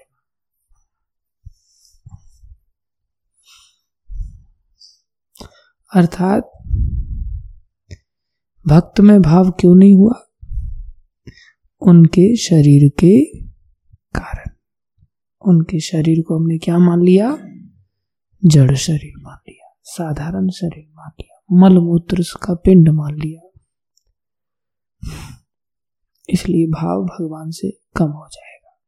Speaker 1: अर्थात, भक्त में भाव क्यों नहीं हुआ? उनके शरीर के कारण। उनके शरीर को हमने क्या मान लिया? जड़ शरीर मान लिया, साधारण शरीर मान लिया, मलमूत्र का पिंड मान लिया। इसलिए भाव भगवान से कम हो जाएगा।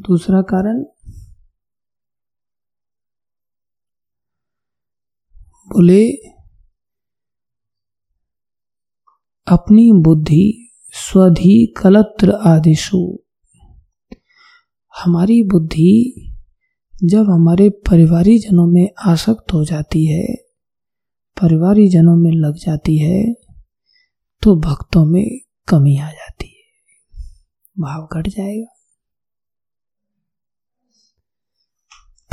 Speaker 1: दूसरा कारण बोले, अपनी बुद्धि स्वधि कलत्र आदिशु। हमारी बुद्धि जब हमारे परिवारी जनों में आसक्त हो जाती है परिवारी जनों में लग जाती है तो भक्तों में कमी आ जाती है। भाव घट जाएगा।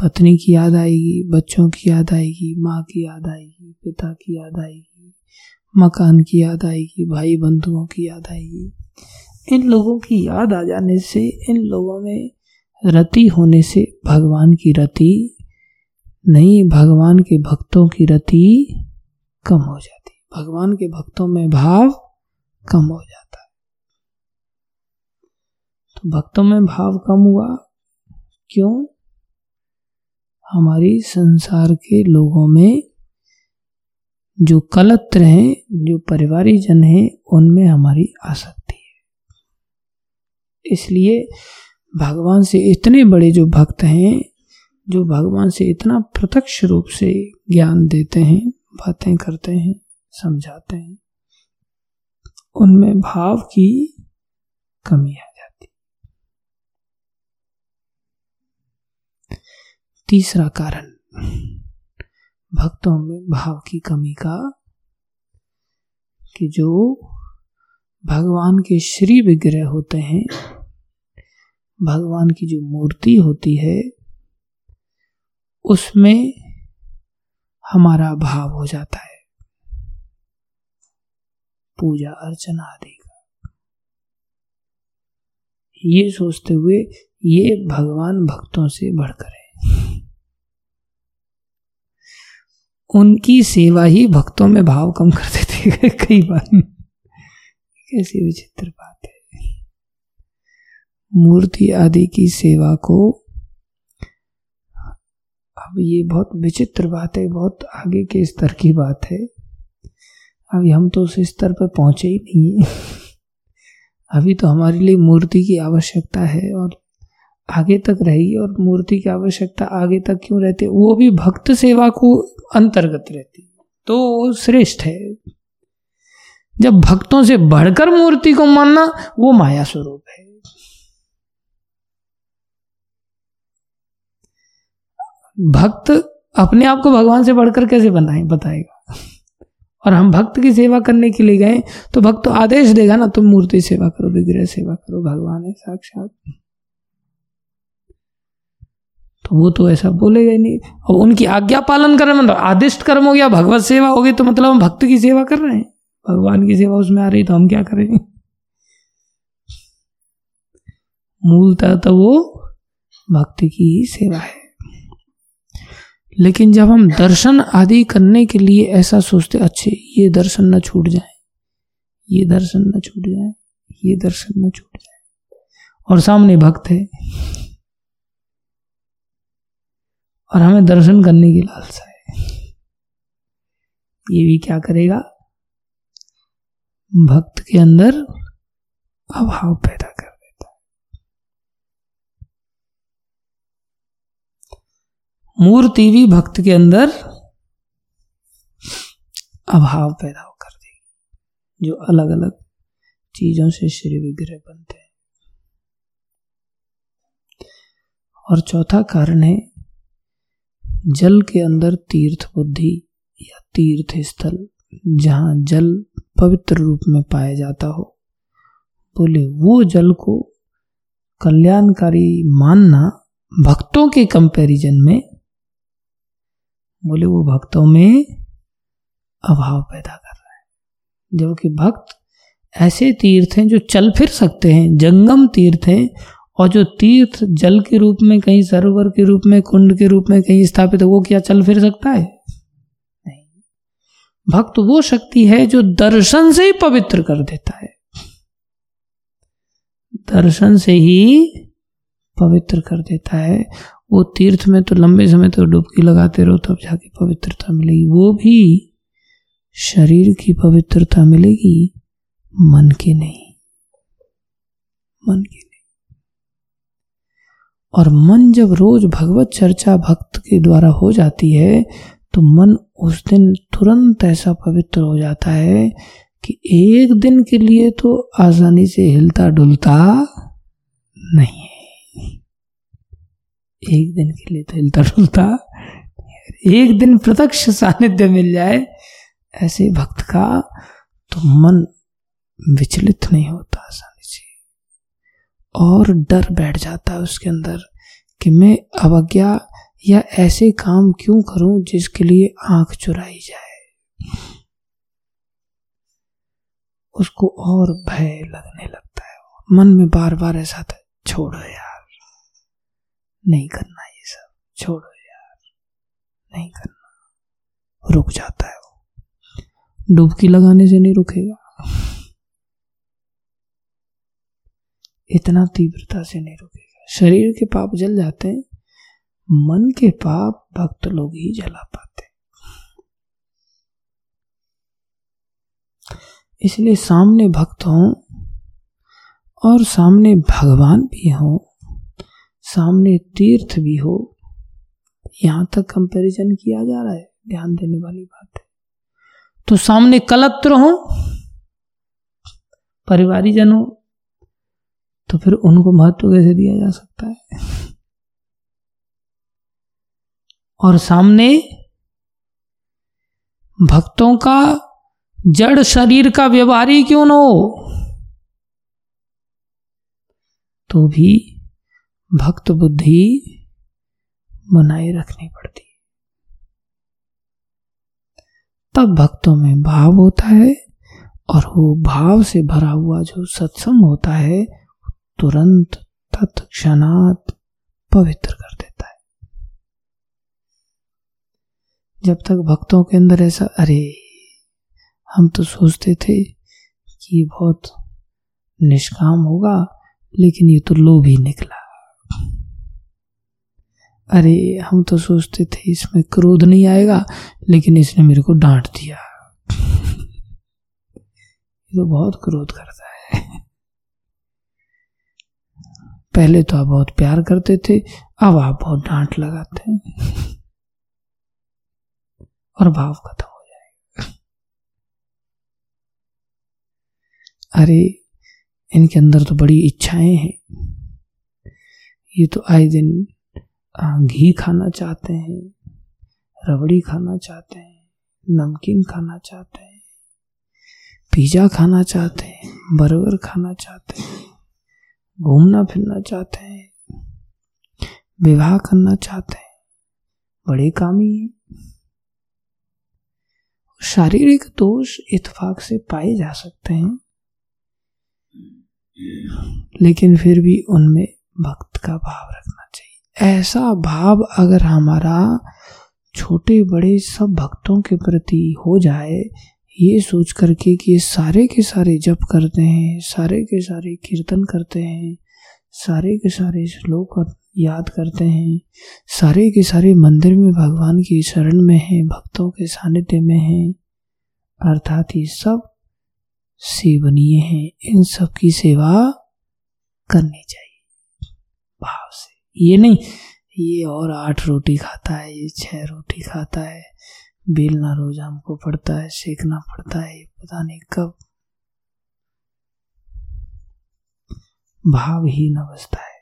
Speaker 1: पत्नी की याद आएगी, बच्चों की याद आएगी, माँ की याद आएगी, पिता की याद आएगी, मकान की याद आएगी भाई बंधुओं की याद आएगी। इन लोगों की याद आ जाने से, इन लोगों में रति होने से भगवान की रति नहीं, भगवान के भक्तों की रति कम हो जाती। भगवान के भक्तों में भाव कम हो जाता। है तो भक्तों में भाव कम हुआ, क्यों? हमारी संसार के लोगों में जो कलत्र हैं, जो परिवारी जन हैं, उनमें हमारी आसक्ति है। इसलिए भगवान से इतने बड़े जो भक्त हैं, जो भगवान से इतना प्रत्यक्ष रूप से ज्ञान देते हैं, बातें करते हैं, समझाते हैं, उनमें भाव की कमी आ जाती तीसरा कारण, भक्तों में भाव की कमी का, कि जो भगवान के श्री विग्रह होते हैं, भगवान की जो मूर्ति होती है, उसमें हमारा भाव हो जाता है। पूजा, अर्चना आदि का। ये सोचते हुए ये भगवान भक्तों से बढ़कर उनकी सेवा ही भक्तों में भाव कम कर देती है, [laughs] कई बार। कैसी विचित्र बात है। मूर्ति आदि की सेवा को अब ये बहुत विचित्र बात है, बहुत आगे के स्तर की बात है। अभी हम तो उस स्तर पर पहुँचे ही नहीं है। [laughs] अभी तो हमारे लिए मूर्ति की आवश्यकता है और आगे तक रही और मूर्ति की आवश्यकता आगे तक क्यों रहती है? वो भी भक्त सेवा को अंतर्गत रहती तो श्रेष्ठ है। जब भक्तों से बढ़कर मूर्ति को मानना, वो माया स्वरूप है। भक्त अपने आप को भगवान से बढ़कर कैसे बनाए, बताएगा? और हम भक्त की सेवा करने के लिए गए तो भक्त तो आदेश देगा ना, तुम मूर्ति सेवा करो, विग्रह सेवा करो, भगवान है साक्षात। तो वो तो ऐसा बोलेगा ही नहीं। और उनकी आज्ञा पालन कर रहे मतलब आदिष्ट कर्म हो गया, भगवत सेवा हो गई तो मतलब हम भक्त की सेवा कर रहे हैं। भगवान की सेवा उसमें आ रही तो हम क्या करेंगे मूलतः तो वो भक्ति की ही सेवा है। लेकिन जब हम दर्शन आदि करने के लिए ऐसा सोचते, अच्छे, ये दर्शन न छूट जाए, ये दर्शन न छूट जाए, ये दर्शन न छूट जाए। और सामने भक्त है। और हमें दर्शन करने की लालसा है। ये भी क्या करेगा? भक्त के अंदर अभाव पैदा कर देता मूर्ति भी भक्त के अंदर अभाव पैदा कर देगी, जो अलग अलग चीज़ों से श्री विग्रह बनते हैं। और चौथा कारण है जल के अंदर तीर्थ बुद्धि या तीर्थ स्थल, जहाँ जल पवित्र रूप में पाया जाता हो। बोले, वो जल को कल्याणकारी मानना भक्तों के कंपैरिजन में, बोले, वो भक्तों में अभाव पैदा कर रहा है। जबकि भक्त ऐसे तीर्थ हैं जो चल फिर सकते हैं, जंगम तीर्थ हैं और जो तीर्थ जल के रूप में, कहीं सरोवर के रूप में, कुंड के रूप में कहीं स्थापित है, वो क्या चल फिर सकता है? नहीं। भक्त वो शक्ति है जो दर्शन से ही पवित्र कर देता है। दर्शन से ही पवित्र कर देता है। वो तीर्थ में तो लंबे समय तक तो डुबकी लगाते रहो, तब जाके पवित्रता मिलेगी। वो भी शरीर की पवित्रता मिलेगी, मन की नहीं। मन की और मन जब रोज भगवत चर्चा भक्त के द्वारा हो जाती है तो मन उस दिन तुरंत ऐसा पवित्र हो जाता है कि एक दिन के लिए तो आसानी से हिलता डुलता नहीं है। एक दिन के लिए तो हिलता डुलता एक दिन प्रत्यक्ष सानिध्य मिल जाए ऐसे भक्त का तो मन विचलित नहीं होता आसानी और डर बैठ जाता है उसके अंदर कि मैं अवज्ञा या ऐसे काम क्यों करूँ जिसके लिए आँख चुराई जाए। उसको और भय लगने लगता है। मन में बार बार ऐसा था, छोड़ो यार, नहीं करना ये सब, छोड़ो यार, नहीं करना। रुक जाता है वो। डुबकी लगाने से नहीं रुकेगा। इतना तीव्रता से नहीं रुकेगा। शरीर के पाप जल जाते हैं, मन के पाप भक्त लोग ही जला पाते इसलिए सामने भक्त हो और सामने भगवान भी हो, सामने तीर्थ भी हो, यहाँ तक कंपैरिजन किया जा रहा है, ध्यान देने वाली बात है। तो सामने कलत्र हो परिवारी जन हो तो फिर उनको महत्व कैसे दिया जा सकता है? और सामने, भक्तों का जड़ शरीर का व्यवहार ही क्यों न हो? तो भी भक्त बुद्धि बनाए रखनी पड़ती तब भक्तों में भाव होता है और वो भाव से भरा हुआ जो सत्संग होता है तुरंत तत्क्षणात पवित्र कर देता है। जब तक भक्तों के अंदर ऐसा, अरे, हम तो सोचते थे कि बहुत निष्काम होगा, लेकिन ये तो लोभ ही निकला। अरे, हम तो सोचते थे इसमें क्रोध नहीं आएगा, लेकिन इसने मेरे को डांट दिया। [laughs] ये तो बहुत क्रोध करता है। पहले तो आप बहुत प्यार करते थे, अब आप बहुत डांट लगाते हैं। और भाव खत्म हो जाएगा। अरे, इनके अंदर तो बड़ी इच्छाएँ हैं। ये तो आए दिन घी खाना चाहते हैं, रबड़ी खाना चाहते हैं, नमकीन खाना चाहते हैं, पिज्जा खाना चाहते हैं, बर्गर खाना चाहते हैं। घूमना फिरना चाहते हैं, विवाह करना चाहते हैं, बड़े कामी हैं। शारीरिक दोष इतफाक से पाए जा सकते हैं, लेकिन फिर भी उनमें भक्त का भाव रखना चाहिए। ऐसा भाव अगर हमारा छोटे बड़े सब भक्तों के प्रति हो जाए ये सोच करके कि सारे के सारे जप करते हैं, सारे के सारे कीर्तन करते हैं, सारे के सारे श्लोक याद करते हैं, सारे के सारे मंदिर में भगवान की शरण में हैं, भक्तों के सानिध्य में हैं, अर्थात ये सब सेवनीय हैं। इन सब की सेवा करनी चाहिए। भाव से। ये नहीं, ये और आठ रोटी खाता है, ये छह रोटी खाता है। बेलना रोज हमको पड़ता है, सेकना पड़ता है पता नहीं कब। भावहीन अवस्था है।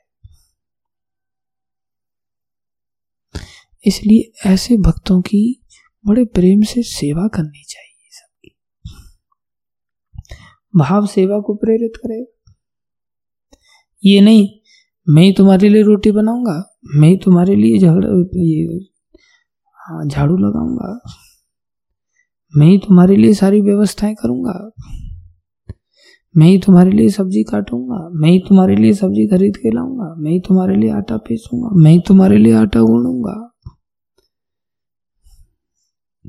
Speaker 1: इसलिए ऐसे भक्तों की बड़े प्रेम से सेवा करनी चाहिए सबकी। भाव सेवा को प्रेरित करेगा ये नहीं, मैं ही तुम्हारे लिए रोटी बनाऊँगा, मैं ही तुम्हारे लिए झगड़ा, ये हाँ झाड़ू लगाऊँगा। मैं ही तुम्हारे लिए सारी व्यवस्थाएँ करूँगा। मैं ही तुम्हारे लिए सब्ज़ी काटूँगा। मैं ही तुम्हारे लिए सब्ज़ी खरीद के लाऊँगा। मैं ही तुम्हारे लिए आटा पीसूँगा। मैं ही तुम्हारे लिए आटा गूंढूँगा।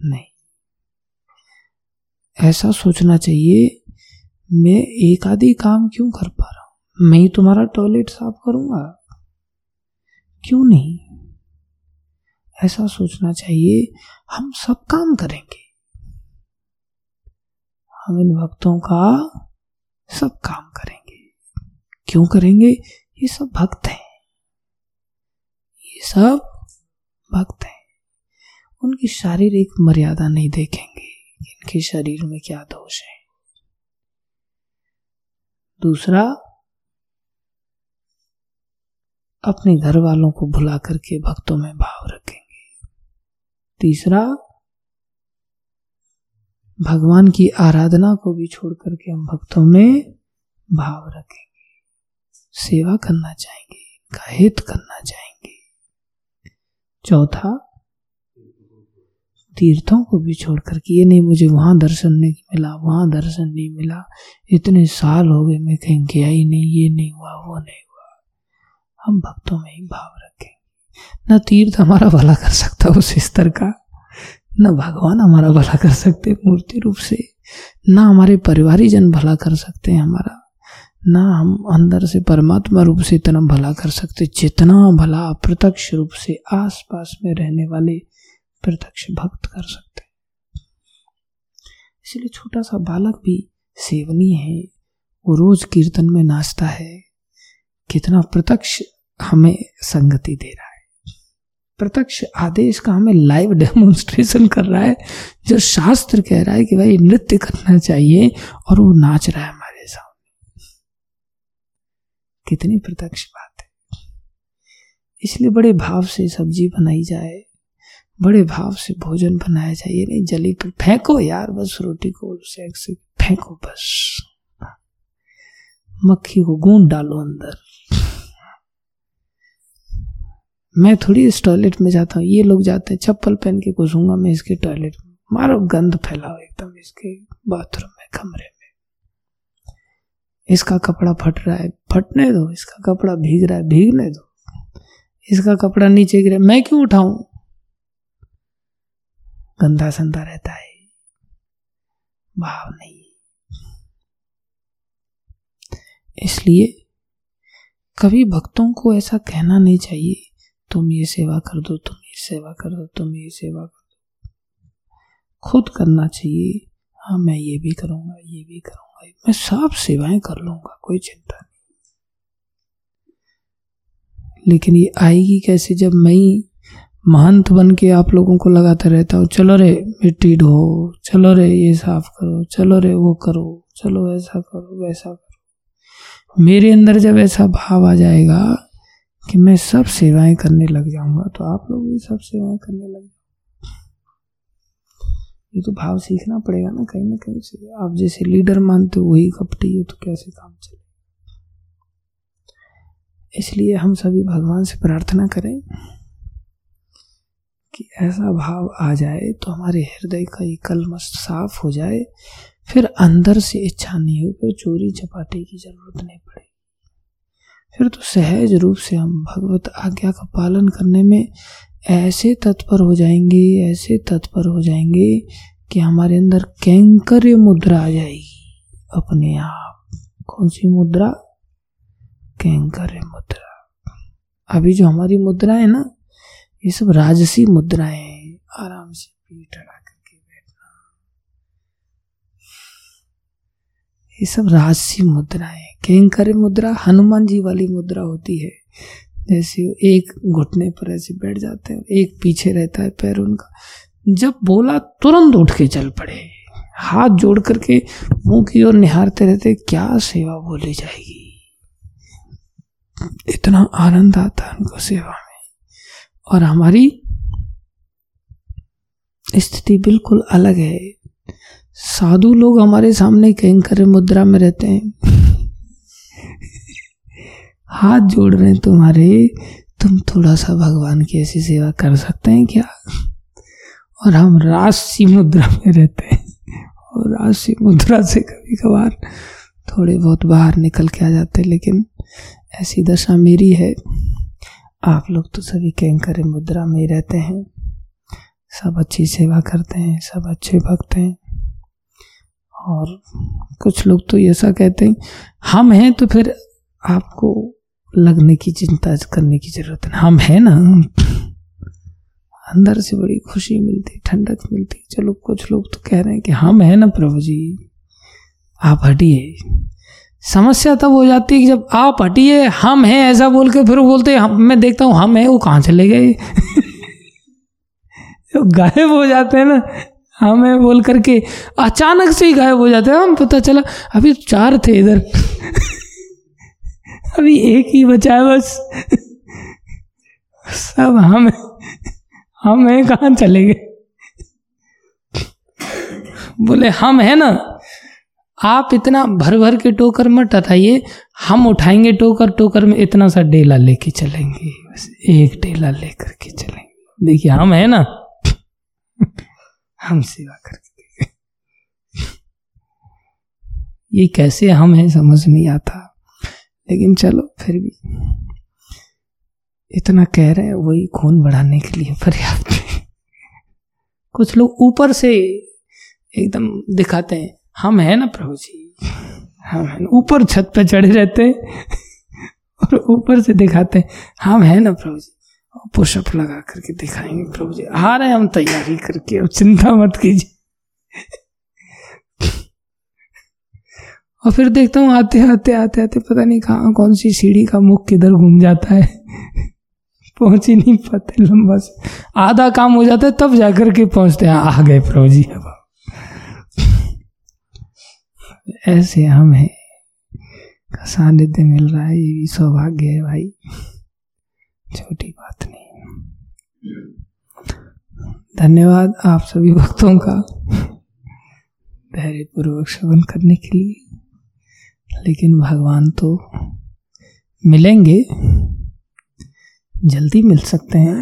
Speaker 1: नहीं। ऐसा सोचना चाहिए, मैं एक आधी काम क्यों कर पा रहा हूँ? मैं ही तुम्हारा टॉयलेट साफ़ करूँगा। क्यों नहीं? ऐसा सोचना चाहिए, हम सब काम करेंगे। हम इन भक्तों का सब काम करेंगे। क्यों करेंगे? ये सब भक्त हैं। ये सब भक्त हैं। उनकी शारीरिक मर्यादा नहीं देखेंगे इनके शरीर में क्या दोष है। दूसरा, अपने घर वालों को भुला करके भक्तों में भाव रखेंगे तीसरा, भगवान की आराधना को भी छोड़ करके हम भक्तों में भाव रखेंगे। सेवा करना चाहेंगे, इनका हित करना चाहेंगे। चौथा, तीर्थों को भी छोड़ करके, ये नहीं मुझे वहाँ दर्शन नहीं मिला, वहाँ दर्शन नहीं मिला, इतने साल हो गए, मैं कहीं गया ही नहीं, ये नहीं हुआ, वो नहीं हुआ। हम भक्तों में ही भाव रखेंगे न तीर्थ हमारा भला कर सकता उस स्तर का, न भगवान हमारा भला कर सकते मूर्ति रूप से, न हमारे परिवारी जन भला कर सकते हैं हमारा, ना हम अंदर से परमात्मा रूप से इतना भला कर सकते जितना भला प्रत्यक्ष रूप से आस पास में रहने वाले प्रत्यक्ष भक्त कर सकते इसलिए छोटा सा बालक भी सेवनीय है, वो रोज कीर्तन में नाचता है, कितना प्रत्यक्ष हमें संगति दे रहा है। प्रत्यक्ष आदेश का हमें लाइव डेमोन्स्ट्रेशन कर रहा है, जो शास्त्र कह रहा है कि भाई नृत्य करना चाहिए और वो नाच रहा है हमारे सामने। कितनी प्रत्यक्ष बात है। इसलिए बड़े भाव से सब्ज़ी बनाई जाए, बड़े भाव से भोजन बनाया जाए नहीं जली पर फेंको यार, बस रोटी को से फेंको बस। मक्खी को गूंद डालो अंदर। मैं थोड़ी इस टॉयलेट में जाता हूँ, ये लोग जाते हैं, चप्पल पहन के घुसूँगा मैं इसके टॉयलेट में। मारो, गंद फैलाओ एकदम इसके बाथरूम में, कमरे में। इसका कपड़ा फट रहा है, फटने दो, इसका कपड़ा भीग रहा है, भीगने दो। इसका कपड़ा नीचे गिरा, मैं क्यों उठाऊं? गंदा संदा रहता है। भाव नहीं। इसलिए कभी भक्तों को ऐसा कहना नहीं चाहिए। तुम ये सेवा कर दो, तुम ये सेवा कर दो, तुम ये सेवा कर दो। खुद करना चाहिए। हाँ मैं ये भी करूँगा, ये भी करूँगा, मैं सब सेवाएँ कर लूँगा, कोई चिंता नहीं। लेकिन ये आएगी कैसे जब मैं महंत बन के आप लोगों को लगाता रहता हूँ, चलो रे, मिट्टी ढो, चलो रे, ये साफ़ करो, चलो रे, वो करो, चलो ऐसा करो, वैसा करो। मेरे अंदर जब ऐसा भाव आ जाएगा कि मैं सब सेवाएँ करने लग जाऊँगा तो आप लोग भी सब सेवाएँ करने लग ये तो भाव सीखना पड़ेगा ना, कहीं ना कहीं से। आप जैसे लीडर मानते हो, वही कपटी है तो कैसे काम चले? इसलिए हम सभी भगवान से प्रार्थना करें कि ऐसा भाव आ जाए तो हमारे हृदय का ये कलमश साफ़ हो जाए। फिर अंदर से इच्छा नहीं हो फिर चोरी चपाटे की ज़रूरत नहीं पड़े फिर तो सहज रूप से हम भगवत आज्ञा का पालन करने में ऐसे तत्पर हो जाएँगे, ऐसे तत्पर हो जाएँगे कि हमारे अंदर कैंकर मुद्रा आ जाएगी अपने आप। कौन सी मुद्रा? कैंकर मुद्रा। अभी जो हमारी मुद्रा है ना, ये सब राजसी मुद्राएँ आराम से पीठ अड़ा करके बैठना। ये सब राजसी मुद्राएँ केंकर मुद्रा, हनुमान जी वाली मुद्रा होती है। जैसे एक घुटने पर ऐसे बैठ जाते हैं, एक पीछे रहता है पैर उनका। जब बोला तुरंत उठ के चल पड़े। हाथ जोड़ करके मुँह की ओर निहारते रहते, क्या सेवा बोली जाएगी? इतना आनंद आता है उनको सेवा में। और हमारी स्थिति बिल्कुल अलग है। साधु लोग हमारे सामने कैंकर मुद्रा में रहते हैं। हाथ जोड़ रहे हैं तुम्हारे, तुम थोड़ा सा भगवान की ऐसी सेवा कर सकते हैं क्या? और हम राशि मुद्रा में रहते हैं। और राशि मुद्रा से कभी कभार थोड़े बहुत बाहर निकल के आ जाते हैं, लेकिन ऐसी दशा मेरी है। आप लोग तो सभी कैंकर मुद्रा में ही रहते हैं। सब अच्छी सेवा करते हैं, सब अच्छे भक्त हैं। और कुछ लोग तो ऐसा कहते हैं, हम हैं तो फिर आपको लगने की चिंता करने की ज़रूरत नहीं। हम हैं ना। अंदर से बड़ी खुशी मिलती, ठंडक मिलती। चलो, कुछ लोग तो कह रहे हैं कि हम हैं ना प्रभु जी। आप हटिए। समस्या तब हो जाती है कि जब आप हटिए, हम हैं ऐसा बोल के फिर बोलते हम, मैं देखता हूँ, हम हैं, वो कहाँ चले गए? [laughs] गायब हो जाते हैं ना, हमें बोल करके अचानक से ही गायब हो जाते हैं। हम पता चला, अभी चार थे इधर। [laughs] अभी एक ही बचा है बस। सब हम हम हैं, कहाँ चले गए? बोले, हम है ना? आप इतना भर भर के टोकर मत हटाइए। हम उठाएँगे टोकर टोकर में इतना सा डेला लेके चलेंगे। बस एक डेला लेकर के चलेंगे। देखिए, हम है ना? हम सेवा करके ये कैसे हम हैं, समझ नहीं आता। लेकिन चलो, फिर भी। इतना कह रहे हैं, वही खून बढ़ाने के लिए पर्याप्त कुछ लोग ऊपर से एकदम दिखाते हैं, हम है ना प्रभु जी? हम है ना। ऊपर छत पे चढ़े रहते हैं और ऊपर से दिखाते हैं, हम है ना प्रभु जी? पुशअप लगा करके दिखाएँगे प्रभु जी। आ रहे हम तैयारी करके, अब चिंता मत कीजिए। और फिर देखता हूँ आते आते आते आते, पता नहीं कहाँ, कौन सी सीढ़ी का मुख किधर घूम जाता है। [laughs] पहुँच ही नहीं पाते लंबा से। आधा काम हो जाता है, तब जाकर के पहुँचते हैं। आ गए प्रभु जी अब। [laughs] ऐसे हम हैं। का सानिध्य मिल रहा है, ये भी सौभाग्य है भाई। छोटी बात नहीं। धन्यवाद आप सभी भक्तों का। धैर्य पूर्वक श्रवण करने के लिए। लेकिन भगवान तो मिलेंगे, जल्दी मिल सकते हैं।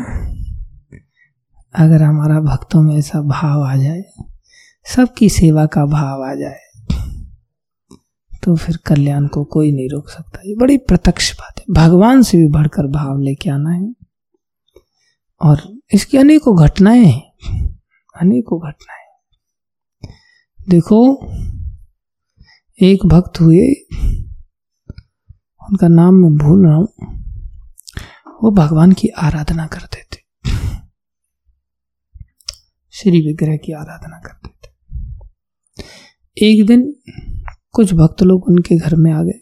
Speaker 1: अगर हमारा भक्तों में ऐसा भाव आ जाए, सबकी सेवा का भाव आ जाए तो फिर कल्याण को कोई नहीं रोक सकता। ये बड़ी प्रत्यक्ष बात है। भगवान से भी बढ़कर भाव लेके आना है। और इसकी अनेकों घटनाएँ हैं। अनेकों घटनाएँ। देखो एक भक्त हुए, उनका नाम मैं भूल रहा हूँ। वो भगवान की आराधना करते थे। श्री विग्रह की आराधना करते थे। एक दिन कुछ भक्त लोग उनके घर में आ गए।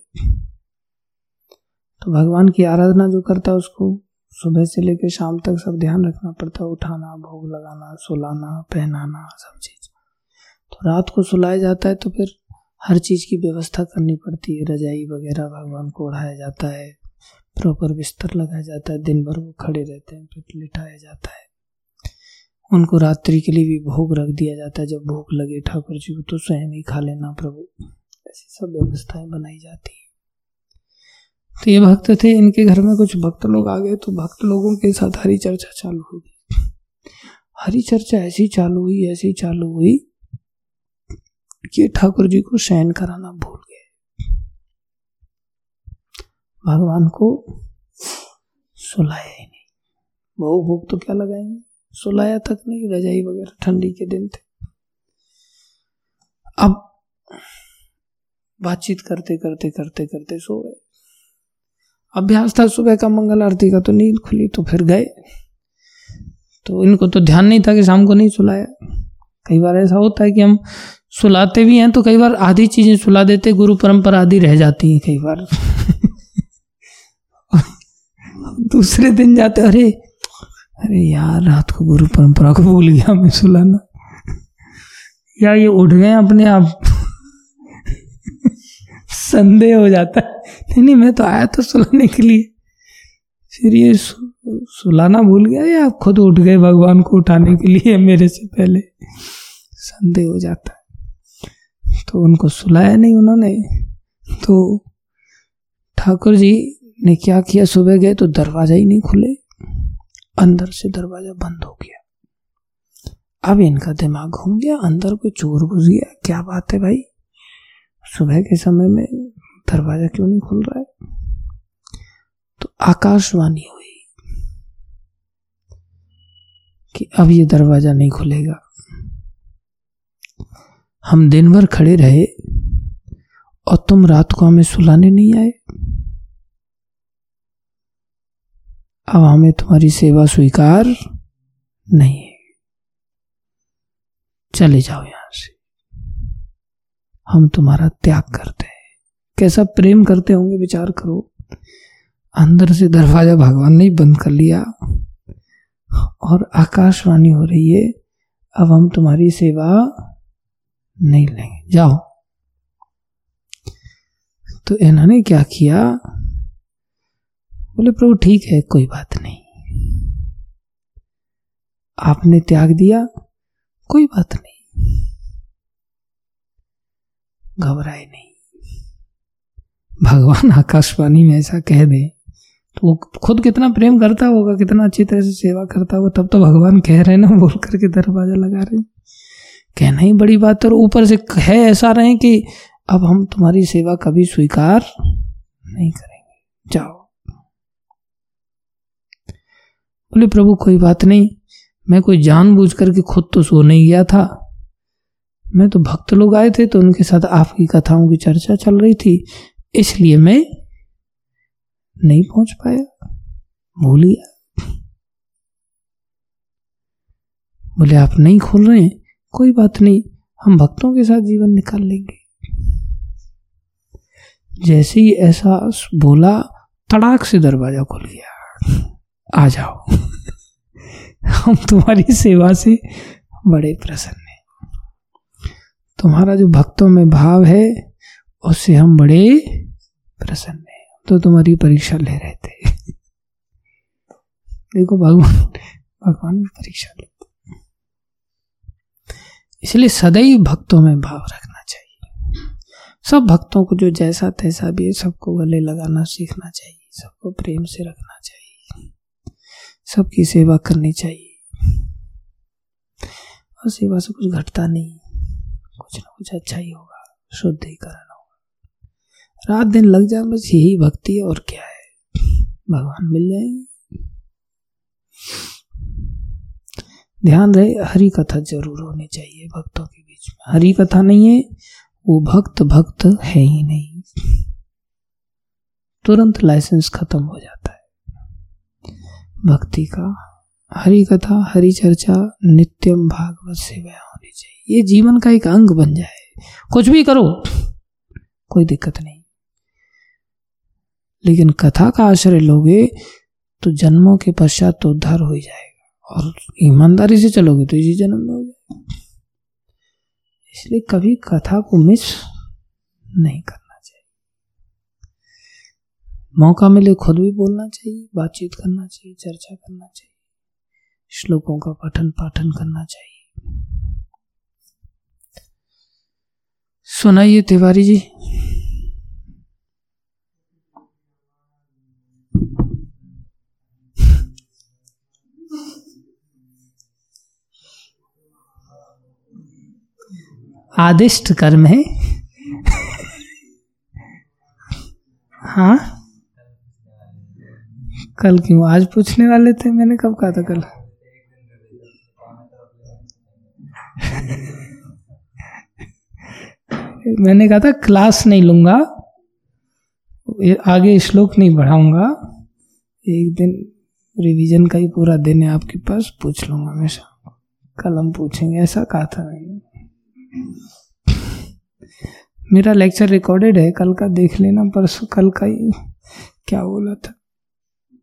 Speaker 1: तो भगवान की आराधना जो करता है उसको सुबह से लेकर शाम तक सब ध्यान रखना पड़ता है उठाना, भोग लगाना, सुलाना, पहनाना, सब चीज़। तो रात को सुलाया जाता है तो फिर हर चीज़ की व्यवस्था करनी पड़ती है। रजाई वगैरह भगवान को ओढ़ाया जाता है प्रॉपर बिस्तर लगाया जाता है दिन भर वो खड़े रहते हैं फिर लिटाया जाता है। उनको रात्रि के लिए भी भोग रख दिया जाता है। जब भोग लगे, ठाकुर जी को तो स्वयं ही खा लेना प्रभु। ऐसी सब व्यवस्थाएँ बनाई जाती हैं। तो ये भक्त थे, इनके घर में कुछ भक्त लोग आ गए तो भक्त लोगों के साथ हरी चर्चा चालू हो गई। हरी चर्चा ऐसी चालू हुई, ऐसी चालू हुई कि ठाकुर जी को शयन कराना भूल गए। भगवान को सुलाया ही नहीं। भोग भोग तो क्या लगाएँगे? सुलाया तक नहीं, रजाई वगैरह ठंडी के दिन थे। अब बातचीत करते करते करते करते सो गए। अभ्यास था, सुबह का मंगल आरती का तो नींद खुली तो फिर गए। तो इनको तो ध्यान नहीं था कि शाम को नहीं सुलाया। कई बार ऐसा होता है कि हम सुलाते भी हैं तो कई बार आधी चीज़ें सुला देते, गुरु परंपरा आधी रह जाती हैं कई बार। दूसरे दिन जाते अरे अरे यार, रात को गुरु परंपरा को भूल गया मैं सुलाना। या ये उठ गए अपने आप। संदेह हो जाता है, नहीं नहीं, मैं तो आया था सुलाने के लिए। फिर ये सुलाना भूल गया या खुद उठ गए भगवान को उठाने के लिए मेरे से पहले? संदेह हो जाता है। तो उनको सुलाया नहीं उन्होंने। तो ठाकुर जी ने क्या किया? सुबह गए तो दरवाज़ा ही नहीं खुले। अंदर से दरवाज़ा बंद हो गया। अब इनका दिमाग घूम गया, अंदर कोई चोर घुस गया। क्या बात है भाई? सुबह के समय में दरवाज़ा क्यों नहीं खुल रहा है? तो आकाशवाणी हुई। कि अब ये दरवाज़ा नहीं खुलेगा। हम दिन भर खड़े रहे और तुम रात को हमें सुलाने नहीं आए। अब हमें तुम्हारी सेवा स्वीकार नहीं है। चले जाओ यहाँ से। हम तुम्हारा त्याग करते हैं। कैसा प्रेम करते होंगे, विचार करो। अंदर से दरवाज़ा भगवान ने बंद कर लिया। और आकाशवाणी हो रही है, अब हम तुम्हारी सेवा नहीं लेंगे। जाओ। तो इन्होंने क्या किया? बोले, प्रभु, ठीक है, कोई बात नहीं। आपने त्याग दिया, कोई बात नहीं। घबराए नहीं। भगवान आकाशवाणी में ऐसा कह दे तो वो खुद कितना प्रेम करता होगा, कितना अच्छी तरह से सेवा करता होगा, तब तो भगवान कह रहे ना बोल करके दरवाज़ा लगा रहे कहना ही बड़ी बात और ऊपर से है ऐसा रहे कि अब हम तुम्हारी सेवा कभी स्वीकार नहीं करेंगे। जाओ। बोले, प्रभु, कोई बात नहीं, मैं कोई जान जानबूझ करके खुद तो सो नहीं गया था। मैं तो भक्त लोग आए थे तो उनके साथ आपकी कथाओं की चर्चा चल रही थी, इसलिए मैं नहीं पहुँच पाया। भूल गया बोले, आप नहीं खोल रहे हैं? कोई बात नहीं, हम भक्तों के साथ जीवन निकाल लेंगे। जैसे ही ऐसा बोला, तड़ाक से दरवाज़ा खुल गया। आ जाओ। हम तुम्हारी सेवा से बड़े प्रसन्न हैं। तुम्हारा जो भक्तों में भाव है, उससे हम बड़े प्रसन्न तो तुम्हारी परीक्षा ले रहे थे। देखो, भगवान भगवान भी परीक्षा लेते इसलिए सदैव भक्तों में भाव रखना चाहिए। सब भक्तों को जो जैसा तैसा भी है, सबको गले लगाना सीखना चाहिए, सबको प्रेम से रखना चाहिए, सबकी सेवा करनी चाहिए। और सेवा से कुछ घटता नहीं, कुछ ना कुछ अच्छा ही होगा, शुद्धिकरण रात दिन लग जाए, बस यही भक्ति है, और क्या है? भगवान मिल जाएँगे। ध्यान रहे हरी कथा ज़रूर होनी चाहिए भक्तों के बीच में। हरी कथा नहीं है, वो भक्त भक्त है ही नहीं। तुरंत लाइसेंस खत्म हो जाता है। भक्ति का हरी कथा हरी चर्चा नित्यम भागवत सेवा होनी चाहिए। ये जीवन का एक अंग बन जाए। कुछ भी करो, कोई दिक्कत नहीं। लेकिन कथा का आश्रय लोगे तो जन्मों के पश्चात तो उद्धार हो जाएगा। और ईमानदारी से चलोगे तो इसी जन्म में हो जाएगा। इसलिए कभी कथा को मिस नहीं करना चाहिए। मौका मिले खुद भी बोलना चाहिए, बातचीत करना चाहिए, चर्चा करना चाहिए, श्लोकों का पठन पाठन करना चाहिए। सुनाइए तिवारी जी। आदिष्ट कर्म है। हाँ? कल क्यों? आज पूछने वाले थे? मैंने कब कहा था कल? मैंने कहा था, क्लास नहीं लूँगा आगे श्लोक नहीं बढ़ाऊँगा एक दिन रिवीजन का ही पूरा दिन है आपके पास, पूछ लूँगा हमेशा। कल हम पूछेंगे। ऐसा कहा था मैंने। मेरा लेक्चर रिकॉर्डेड है, कल का देख लेना, परसों कल का ही क्या बोला था?